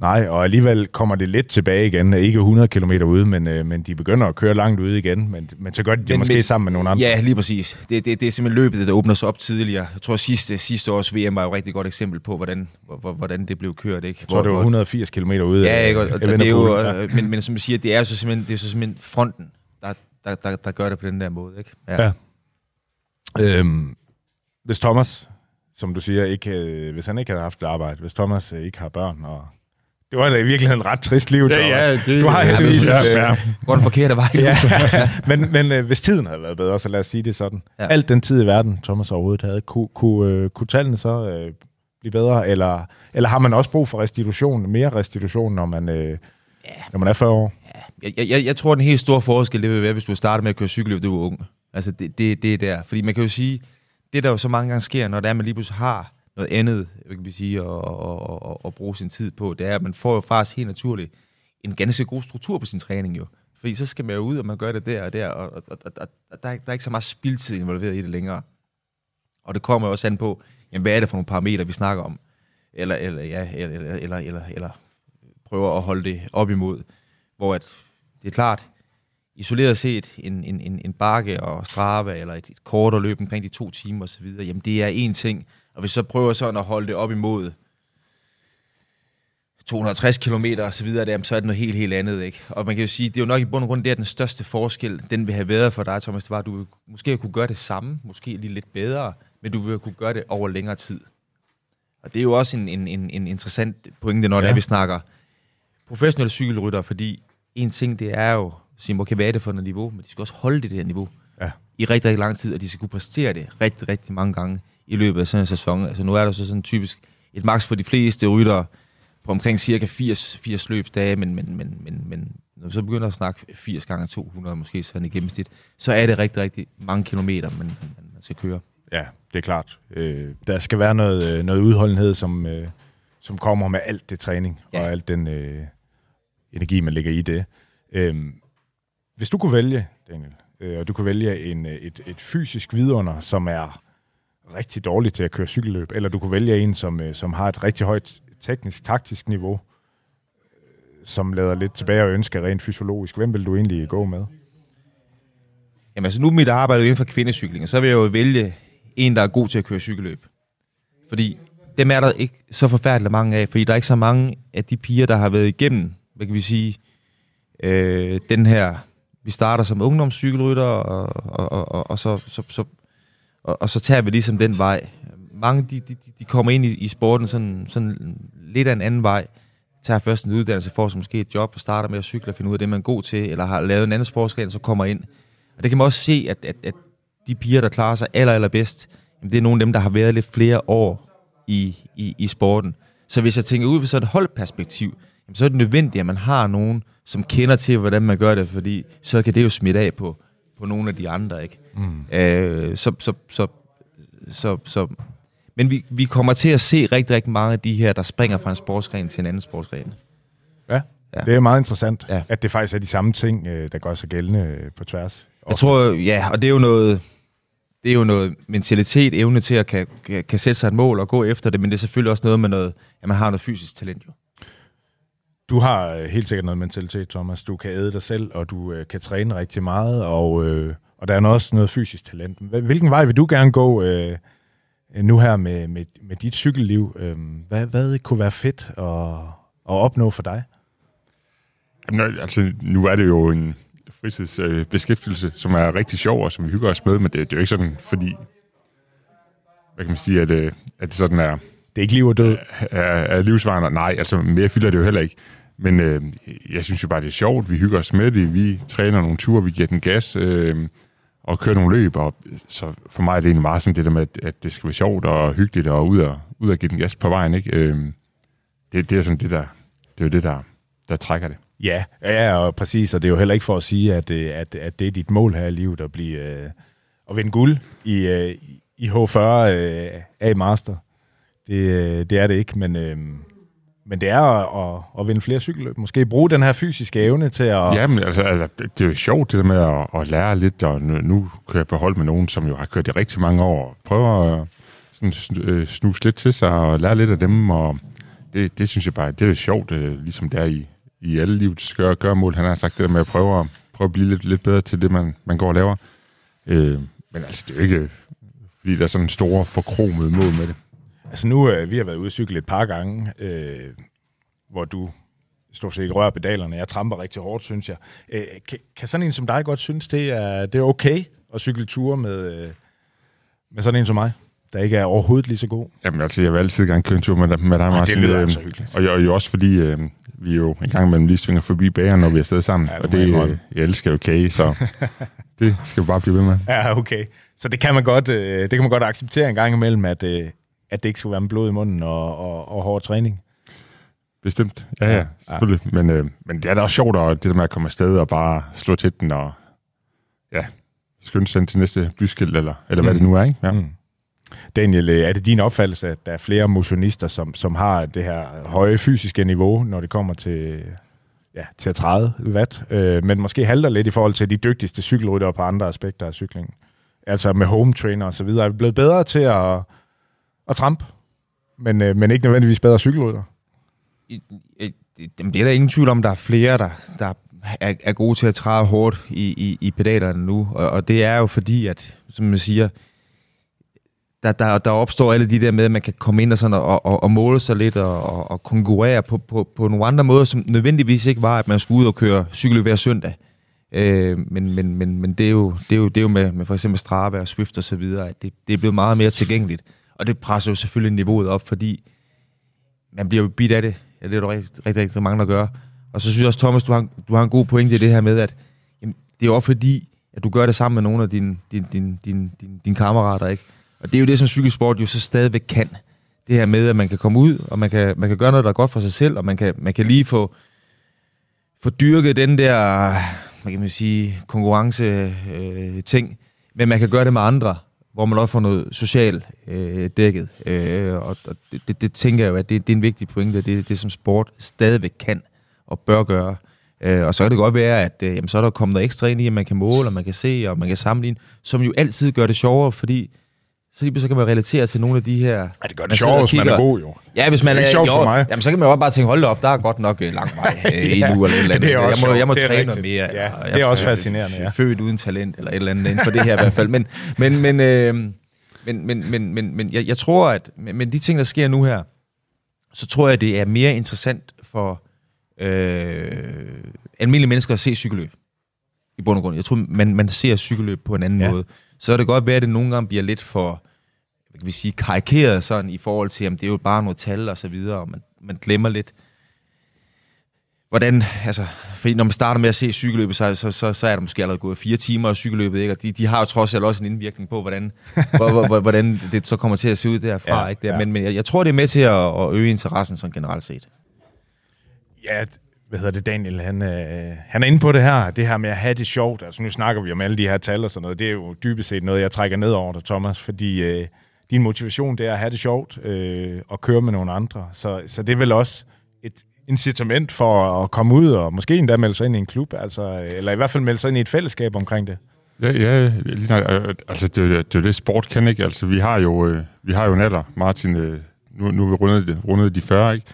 Nej, og alligevel kommer det lidt tilbage igen. Ikke 100 km ude, men, øh, men de begynder at køre langt ude igen. Men, men så gør de det Men- måske men- sammen med nogle andre. Ja, lige præcis. Det, det, det er simpelthen løbet, der åbner sig op tidligere. Jeg tror, sidste, sidste års VM var jo et rigtig godt eksempel på, hvordan, hvor- hvor- hvordan det blev kørt. Ikke? Jeg tror, det var 180 km ude. Ja, af- ikke? Og, og det er jo, Evenepoel. Ja. øh, men, men som du siger, det er jo så simpelthen, det er så simpelthen fronten, der, der, der, der gør det på den der måde. Ikke? Ja. Øhm, hvis Thomas, som du siger, ikke, øh, hvis han ikke havde haft arbejde, hvis Thomas øh, ikke har børn og Det var da i virkeligheden et ret trist liv. Ja, ja, det, Du har ja, heldigvis ja, ja. Går den forkerte vej. Ja, men, men øh, hvis tiden havde været bedre, så lad os sige det sådan. Ja. Ja. Alt den tid i verden, Thomas overhovedet havde, kunne, kunne, øh, kunne tallene så øh, blive bedre? Eller, eller har man også brug for restitution, mere restitution, når man, øh, ja. når man er 40 år? Jeg, jeg, jeg tror, den helt store forskel, det vil være, hvis du starter med at køre cykel, da du var ung. Altså, det, det, det er der. Fordi man kan jo sige, det der jo så mange gange sker, når det er, at man lige pludselig har noget andet, kan vi sige, at, at, at, at bruge sin tid på, det er, at man får jo faktisk helt naturligt en ganske god struktur på sin træning jo. Fordi så skal man jo ud, og man gør det der og der, og, og, og, og, og der, er- der er ikke så meget spildtid involveret i det længere. Og det kommer jo også an på, jamen, hvad er det for nogle parametre, vi snakker om? Eller, eller, ja, eller, eller, eller, eller, eller prøver at holde det op imod. Hvor at, det er klart, isoleret set en, en, en, en bakke og strave, eller et, et kortere løb omkring de to timer osv., jamen det er en ting. Og hvis så prøver sådan at holde det op imod 260 km og så videre, der, så er det noget helt, helt andet. Ikke? Og man kan jo sige, det er jo nok i bund og grund, det er den største forskel, den vil have været for dig, Thomas, det var, at du måske kunne gøre det samme, måske lige lidt bedre, men du vil kunne gøre det over længere tid. Og det er jo også en, en, en, en interessant pointe, når ja. det er, vi snakker professionelle cykelrytter, fordi en ting, det er jo at sige, okay, hvad er det for noget niveau, men de skal også holde det, det her niveau Ja. i rigtig, rigtig lang tid, og de skal kunne præstere det rigtig, rigtig mange gange i løbet af sådan en sæson. Altså nu er der så sådan typisk et max for de fleste ryttere på omkring cirka 80, 80 løbsdage, men, men, men, men, men når vi så begynder at snakke 80 gange 200 måske sådan i gennemsnit, så er det rigtig, rigtig mange kilometer, man, man, man skal køre. Ja, det er klart. Øh, der skal være noget, øh, noget udholdenhed, som, øh, som kommer med alt det træning, Ja. ja. og alt den øh, energi, man lægger i det. Øh, hvis du kunne vælge, Daniel, øh, og du kunne vælge en, øh, et, et fysisk vidunder, som er rigtig dårlig til at køre cykelløb, eller du kunne vælge en, som, øh, som har et rigtig højt teknisk-taktisk niveau, øh, som lader lidt tilbage og ønsker rent fysiologisk. Hvem vil du egentlig gå med? Jamen altså nu er mit arbejde inden for kvindecykling, og så vil jeg jo vælge en, der er god til at køre cykelløb. Fordi dem er der ikke så forfærdeligt mange af, fordi der er ikke så mange af de piger, der har været igennem, hvad kan vi sige, øh, den her, vi starter som ungdomscykelrytter, og, og, og, og, og, så, så, så, og, og så tager vi ligesom den vej. Mange, de, de, de kommer ind i, i sporten sådan, sådan lidt af en anden vej, tager først en uddannelse, får så måske et job, og starter med at cykle og finde ud af det, man er god til, eller har lavet en anden sportsgren, så kommer ind. Og det kan man også se, at, at, at de piger, der klarer sig aller, aller bedst, jamen det er nogle af dem, der har været lidt flere år i, i, i sporten. Så hvis jeg tænker ud på sådan et holdperspektiv, jamen så er det nødvendigt, at man har nogen, som kender til, hvordan man gør det, fordi så kan det jo smitte af på, på nogle af de andre, ikke? Mm. Øh, så, så, så, så, så, men vi, vi kommer til at se rigtig, rigtig mange af de her, der springer fra en sportsgren til en anden sportsgren. Ja, Ja. det er meget interessant, Ja. ja. at det faktisk er de samme ting, øh, der gør sig gældende øh, på tværs. Jeg tror, ja, og det er jo noget, det er jo noget mentalitet, evne til at kan, kan, kan sætte sig et mål og gå efter det, men det er selvfølgelig også noget med noget, at man har noget fysisk talent jo. Du har øh, helt sikkert noget mentalitet, Thomas. Du kan æde dig selv, og du øh, kan træne rigtig meget, og, øh, og der er også noget fysisk talent. Hvilken vej vil du gerne gå øh, nu her med, med, med dit cykelliv? Øh, hvad, hvad kunne være fedt at, at opnå for dig? Jamen, øh, altså, nu er det jo en fritidsbeskæftigelse, øh, beskæftigelse, som er rigtig sjov, og som vi hygger os med, men det, det er jo ikke sådan, fordi, hvad kan man sige, at, øh, at det sådan er, det er ikke liv og død. er, er livsvarende. Nej, altså mere fylder det jo heller ikke. Men øh, jeg synes jo bare, det er sjovt. Vi hygger os med det. Vi træner nogle ture, vi giver den gas øh, og kører nogle løb. Og, så for mig er det egentlig meget sådan det der med, at, at det skal være sjovt og hyggeligt og ud og, ud og give den gas på vejen. Ikke? Øh, det, det er sådan det der, det er jo det, der, der trækker det. Ja, ja, og præcis, og det er jo heller ikke for at sige, at, øh, at, at det er dit mål her i livet at blive øh, at vinde guld i, øh, i H40 øh, A-master. Det, øh, det er det ikke, men, øh, men det er at, at, at vinde flere cykelløb. Måske bruge den her fysiske evne til at... Ja, men altså, altså, det er jo sjovt det der med at, at lære lidt, og nu, nu kan jeg beholde med nogen, som jo har kørt i rigtig mange år, prøver at sådan, øh, snuse lidt til sig og lære lidt af dem, og det, det synes jeg bare, det er sjovt, øh, ligesom det er i, i alle livets gør, mål. Han har sagt det der med at prøve at, prøve at blive lidt, lidt bedre til det, man, man går og laver. Øh, men altså, det er jo ikke, fordi der er sådan en store forkromede mål med det. Altså nu, øh, vi har været ude at cykle et par gange, øh, hvor du stort set ikke rører pedalerne. Jeg tramper rigtig hårdt, synes jeg. Øh, kan, kan sådan en som dig godt synes, det er, det er okay at cykle ture med, øh, med sådan en som mig? der ikke er overhovedet lige så god? Jamen altså, jeg vil altid gerne køre en tur med, med dig, Martin. det lyder Øh, altså hyggeligt. Og, og jo også fordi, øh, vi jo en gang imellem lige svinger forbi bageren, når vi er afsted sammen. Ja, Ja, det og det, jeg øh, jeg elsker jo kage, så det skal vi bare blive ved med. Ja, okay. Så det kan man godt, øh, det kan man godt acceptere en gang imellem, at, øh, at det ikke skal være med blod i munden og, og, og hård træning. Bestemt. Ja, ja, selvfølgelig. Ja. Men, øh, men det er da også sjovt, at det der med at komme afsted og bare slå til den og ja, skynde sig til næste byskilt, eller, eller hvad Mm. det nu er, ikke? Ja. Mm. Daniel, øh, er det din opfattelse, at der er flere motionister, som, som har det her høje fysiske niveau, når det kommer til, ja, til at træde watt, øh, men måske halter lidt i forhold til de dygtigste cykelryttere på andre aspekter af cyklingen? Altså med home trainer og så videre. Er vi blevet bedre til at, og tramp, men, øh, men ikke nødvendigvis bedre cykelrytter? Det- Jamen, det er der ingen tvivl om, der er flere, der, der er, er gode til at træde hårdt i, i, i pedalerne nu. Og, og det er jo fordi, at, som man siger, der, der, der opstår alle de der med, at man kan komme ind og, sådan og, og, og måle sig lidt og, og, og konkurrere på, på, på nogle andre måder, som nødvendigvis ikke var, at man skulle ud og køre cykel hver søndag. Øh, men men, men, men det, er jo, det, er jo, det er jo med, med for eksempel Strava og Swift og så videre, at det, det er blevet meget mere tilgængeligt. Og det presser jo selvfølgelig niveauet op, fordi man bliver jo bidt af det. Ja, det er der rigtig, rigtig, rigtig mange, der gør. Og så synes jeg også, Thomas, du har, du har en god pointe i det her med, at jamen, det er jo også fordi, at du gør det sammen med nogle af dine, din, din, din, din, din kammerater, ikke? Og det er jo det, som cykelsport jo så stadigvæk kan. Det her med, at man kan komme ud, og man kan, man kan gøre noget, der er godt for sig selv, og man kan, man kan lige få, få dyrket den der, hvad kan man sige, konkurrence øh, ting, men man kan gøre det med andre, hvor man også får noget socialt øh, dækket. Øh, og og det, det, det tænker jeg jo, at det, det er en vigtig pointe, det er det, som sport stadigvæk kan og bør gøre. Øh, og så kan det godt være, at øh, jamen, så er der kommet noget ekstra ind i, at man kan måle, og man kan se, og man kan sammenligne, som jo altid gør det sjovere, fordi så, pludselig kan man relatere til nogle af de her... Ja, det gør det sjovt, hvis man er god, jo. Ja, hvis man Det er er, sjovt for jo, mig. Jamen, så kan man jo også bare tænke, hold op, der er godt nok øh, lang vej øh, Ja, endnu, eller et eller andet. det også jeg må, jeg må træne rigtigt. noget mere. Ja, det jeg er også f- fascinerende, ja. Født uden talent, eller et eller andet inden for det her i hvert fald. Men, men, men, øh, men, men, men, men, men jeg, jeg tror, at med de ting, der sker nu her, så tror jeg, det er mere interessant for øh, almindelige mennesker at se cykelløb. I bund og grund. Jeg tror, man, man ser cykelløb på en anden ja. måde. Så er det godt være, at det nogle gange bliver lidt for hvad kan vi sige, karikeret sådan i forhold til, at det er jo bare noget tal og så videre, og man, man glemmer lidt, hvordan, altså, fordi når man starter med at se cykelløbet, så, så, så, så er der måske allerede gået fire timer af cykelløbet, ikke? og de, de har jo trods alt også en indvirkning på, hvordan, hvor, hvor, hvor, hvordan det så kommer til at se ud derfra. Ja, ikke? Der. ja. Men, men jeg, jeg tror, det er med til at, at øge interessen sådan generelt set. Ja, hvad hedder det, Daniel, han, øh, han er inde på det her, det her med at have det sjovt. Altså nu snakker vi om alle de her tal og sådan noget. Det er jo dybest set noget, jeg trækker ned over dig, Thomas, fordi øh, din motivation, det er at have det sjovt øh, og køre med nogle andre. Så, så det er vel også et incitament for at komme ud og måske endda melde sig ind i en klub, altså, eller i hvert fald melde sig ind i et fællesskab omkring det. Ja, ja lige nok, øh, altså det, er det er jo det, sport kan ikke. Altså vi har jo, øh, vi har jo en alder, Martin, øh, nu, nu er vi rundet, rundet de 40, ikke?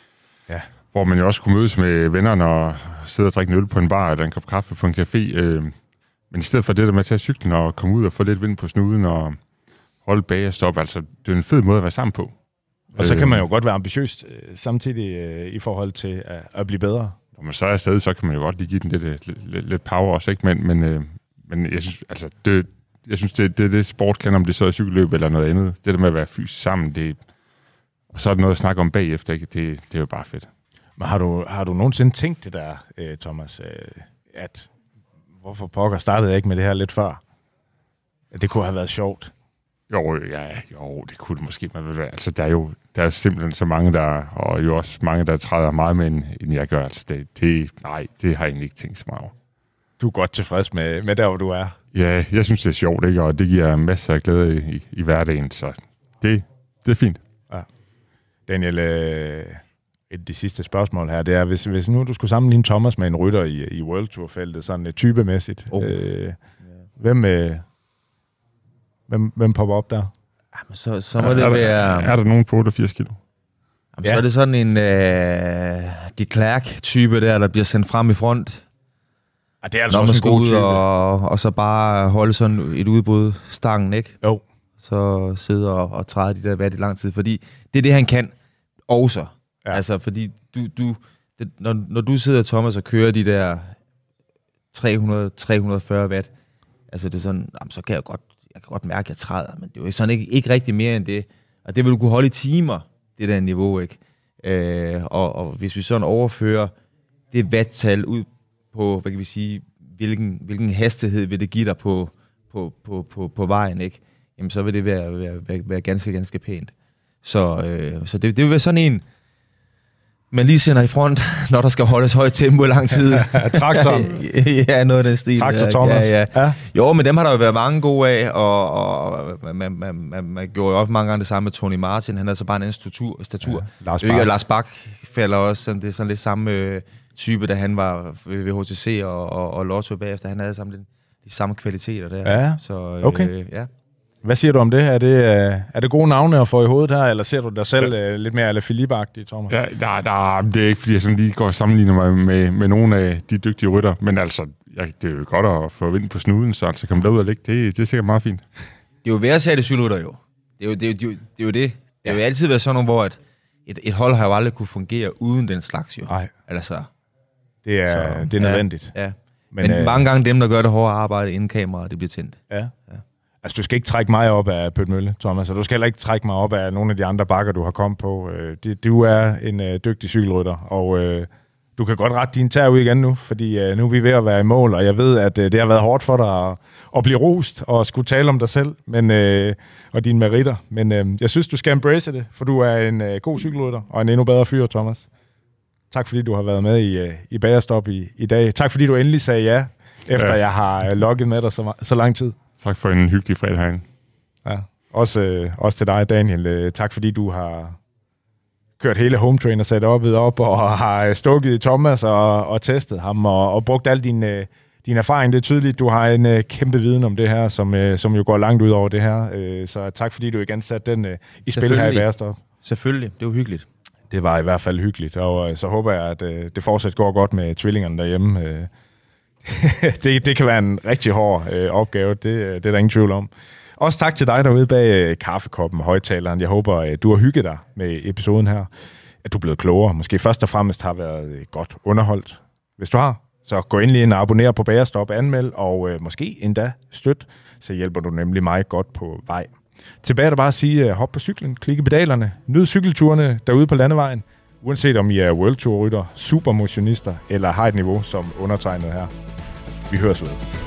Ja. Hvor man jo også kunne mødes med vennerne og sidde og drikke en øl på en bar eller en kop kaffe på en café. Øh, men i stedet for det der med at tage cyklen og komme ud og få lidt vind på snuden og holde bag og stoppe, altså det er en fed måde at være sammen på. Og så Øh, kan man jo godt være ambitiøs øh, samtidig øh, i forhold til at, at blive bedre. Når man så er afsted, så kan man jo godt lige give den lidt, øh, lidt, lidt, lidt power også, ikke? Men, men, øh, men jeg synes, altså, det, jeg synes det, det er det, sport kan, om det så er cykelløb eller noget andet. Det der med at være fysisk sammen, det, og så er det noget at snakke om bagefter, ikke? Det, det er jo bare fedt. Men har du, har du nogensinde tænkt det der, øh, Thomas, øh, at hvorfor pokker startede jeg ikke med det her lidt før? At det kunne have været sjovt. Jo, ja, jo, det kunne det måske. Være. Altså, der er jo der er simpelthen så mange, der, og jo også mange, der træder meget med, end, end jeg gør. Altså, det, det, nej, det har jeg egentlig ikke tænkt så meget over. Du er godt tilfreds med, med der, hvor du er. Ja, jeg synes, det er sjovt, ikke? Og det giver masser af glæde i, i, i hverdagen, så det, det er fint. Daniel, øh, et af de sidste spørgsmål her, det er, hvis, hvis nu du skulle sammenligne Thomas med en rytter i, i World Tour-feltet, sådan uh, typemæssigt, Oh. øh, hvem, øh, hvem, hvem popper op der? Jamen, så, så må er, det der, være... er der nogen på 88 kilo? Jamen, så Ja. er det sådan en øh, de Klerk-type der, der bliver sendt frem i front, Ah, det er altså når man skal ud og, og så bare holde sådan et udbrud stangen, ikke? Jo, Så sidde og, og træde de der vat i lang tid, fordi det er det, han kan også. Ja. Ja. Altså, fordi du, du, det, når, når du sidder, Thomas, og kører de der 300-340 watt, altså det er sådan, jamen, så kan jeg godt, jeg kan godt mærke, at jeg træder, men det er jo sådan ikke, ikke rigtig mere end det. Og det vil du kunne holde i timer, det der niveau, ikke? Øh, og, og hvis vi sådan overfører det watt-tal ud på, hvad kan vi sige, hvilken, hvilken hastighed vil det give dig på, på, på, på, på vejen, ikke? Jamen, så vil det være, være, være, være ganske, ganske pænt. Så, øh, så det, det vil være sådan en, man lige sender i front, når der skal holdes højt tempo i lang tid. Traktoren. ja, noget af den stil. Traktor Thomas. Ja, ja. ja. Jo, men dem har der jo været mange gode af, og, og man, man, man, man gjorde jo også mange gange det samme med Tony Martin. Han havde så bare en anden statur. statur. Ja, Lars Bak. og Lars Bak falder også, sådan, det er sådan lidt samme øh, type, da han var ved ved HTC og, og, og Lotto bagefter. Han havde sammen de, de samme kvaliteter der. Ja, så, øh, okay. ja. Hvad siger du om det? Er det, øh, er det gode navne at få i hovedet her, eller ser du dig selv øh, lidt mere eller philippe Thomas? Ja, der, der, det er ikke, fordi jeg sådan lige går og sammenligner mig med, med nogle af de dygtige rytter, men altså, jeg, det er jo godt at få vind på snuden, så altså komme derud og ligge, det, det er sikkert meget fint. Det er jo værd at sætte cykelrytter jo. Det er jo det. Er jo, det, er jo, det, er jo det. Det har jo altid været sådan nogle, hvor et, et, et hold har jo aldrig kunne fungere uden den slags jo. Nej, Altså, det er, Så, det er nødvendigt. ja. Men, Men, Men øh, mange gange dem, der gør det hårde arbejde inden kameraet, det bliver tændt. Ja. ja. Altså, du skal ikke trække mig op af Pøt Mølle, Thomas, og du skal heller ikke trække mig op af nogle af de andre bakker, du har kommet på. Øh, du er en øh, dygtig cykelrytter, og øh, du kan godt rette din tær ud igen nu, fordi nu er vi ved at være i mål, og jeg ved, at det har været hårdt for dig at, blive rost og skulle tale om dig selv men, og dine meritter. Men jeg synes, du skal embrace det, for du er en god cykelrytter og en endnu bedre fyr, Thomas. Tak fordi du har været med i, i Bagerstop i, i dag. Tak fordi du endelig sagde ja, efter Ja. jeg har logget med dig så, så lang tid. Tak for en hyggelig fredag herinde. Ja. Også, øh, også til dig, Daniel. Øh, tak fordi du har kørt hele home trainer setupet op og har øh, stukket i Thomas og, og testet ham og, og brugt al din, øh, din erfaring. Det er tydeligt, du har en øh, kæmpe viden om det her, som, øh, som jo går langt ud over det her. Øh, så tak fordi du igen satte den øh, i spil her i Selvfølgelig. Bærestop. Selvfølgelig, det jo hyggeligt. Det var i hvert fald hyggeligt, og øh, så håber jeg, at øh, det fortsat går godt med tvillingerne derhjemme. Øh, det, det kan være en rigtig hård øh, opgave, det, øh, det er der ingen tvivl om. Også tak til dig derude bag øh, kaffekoppen og højtaleren. Jeg håber, øh, du har hygget dig med episoden her. At du er blevet klogere. Måske først og fremmest har været øh, godt underholdt. Hvis du har, så gå endelig ind og abonner på Bagerstop, anmeld og øh, måske endda støt. Så hjælper du nemlig mig godt på vej. Tilbage er der bare at sige, øh, hop på cyklen, klik i pedalerne, nyd cykelturene derude på landevejen. Uanset om I er World Tour rytter, supermotionister eller har et niveau som undertegnet her. Vi høres ved.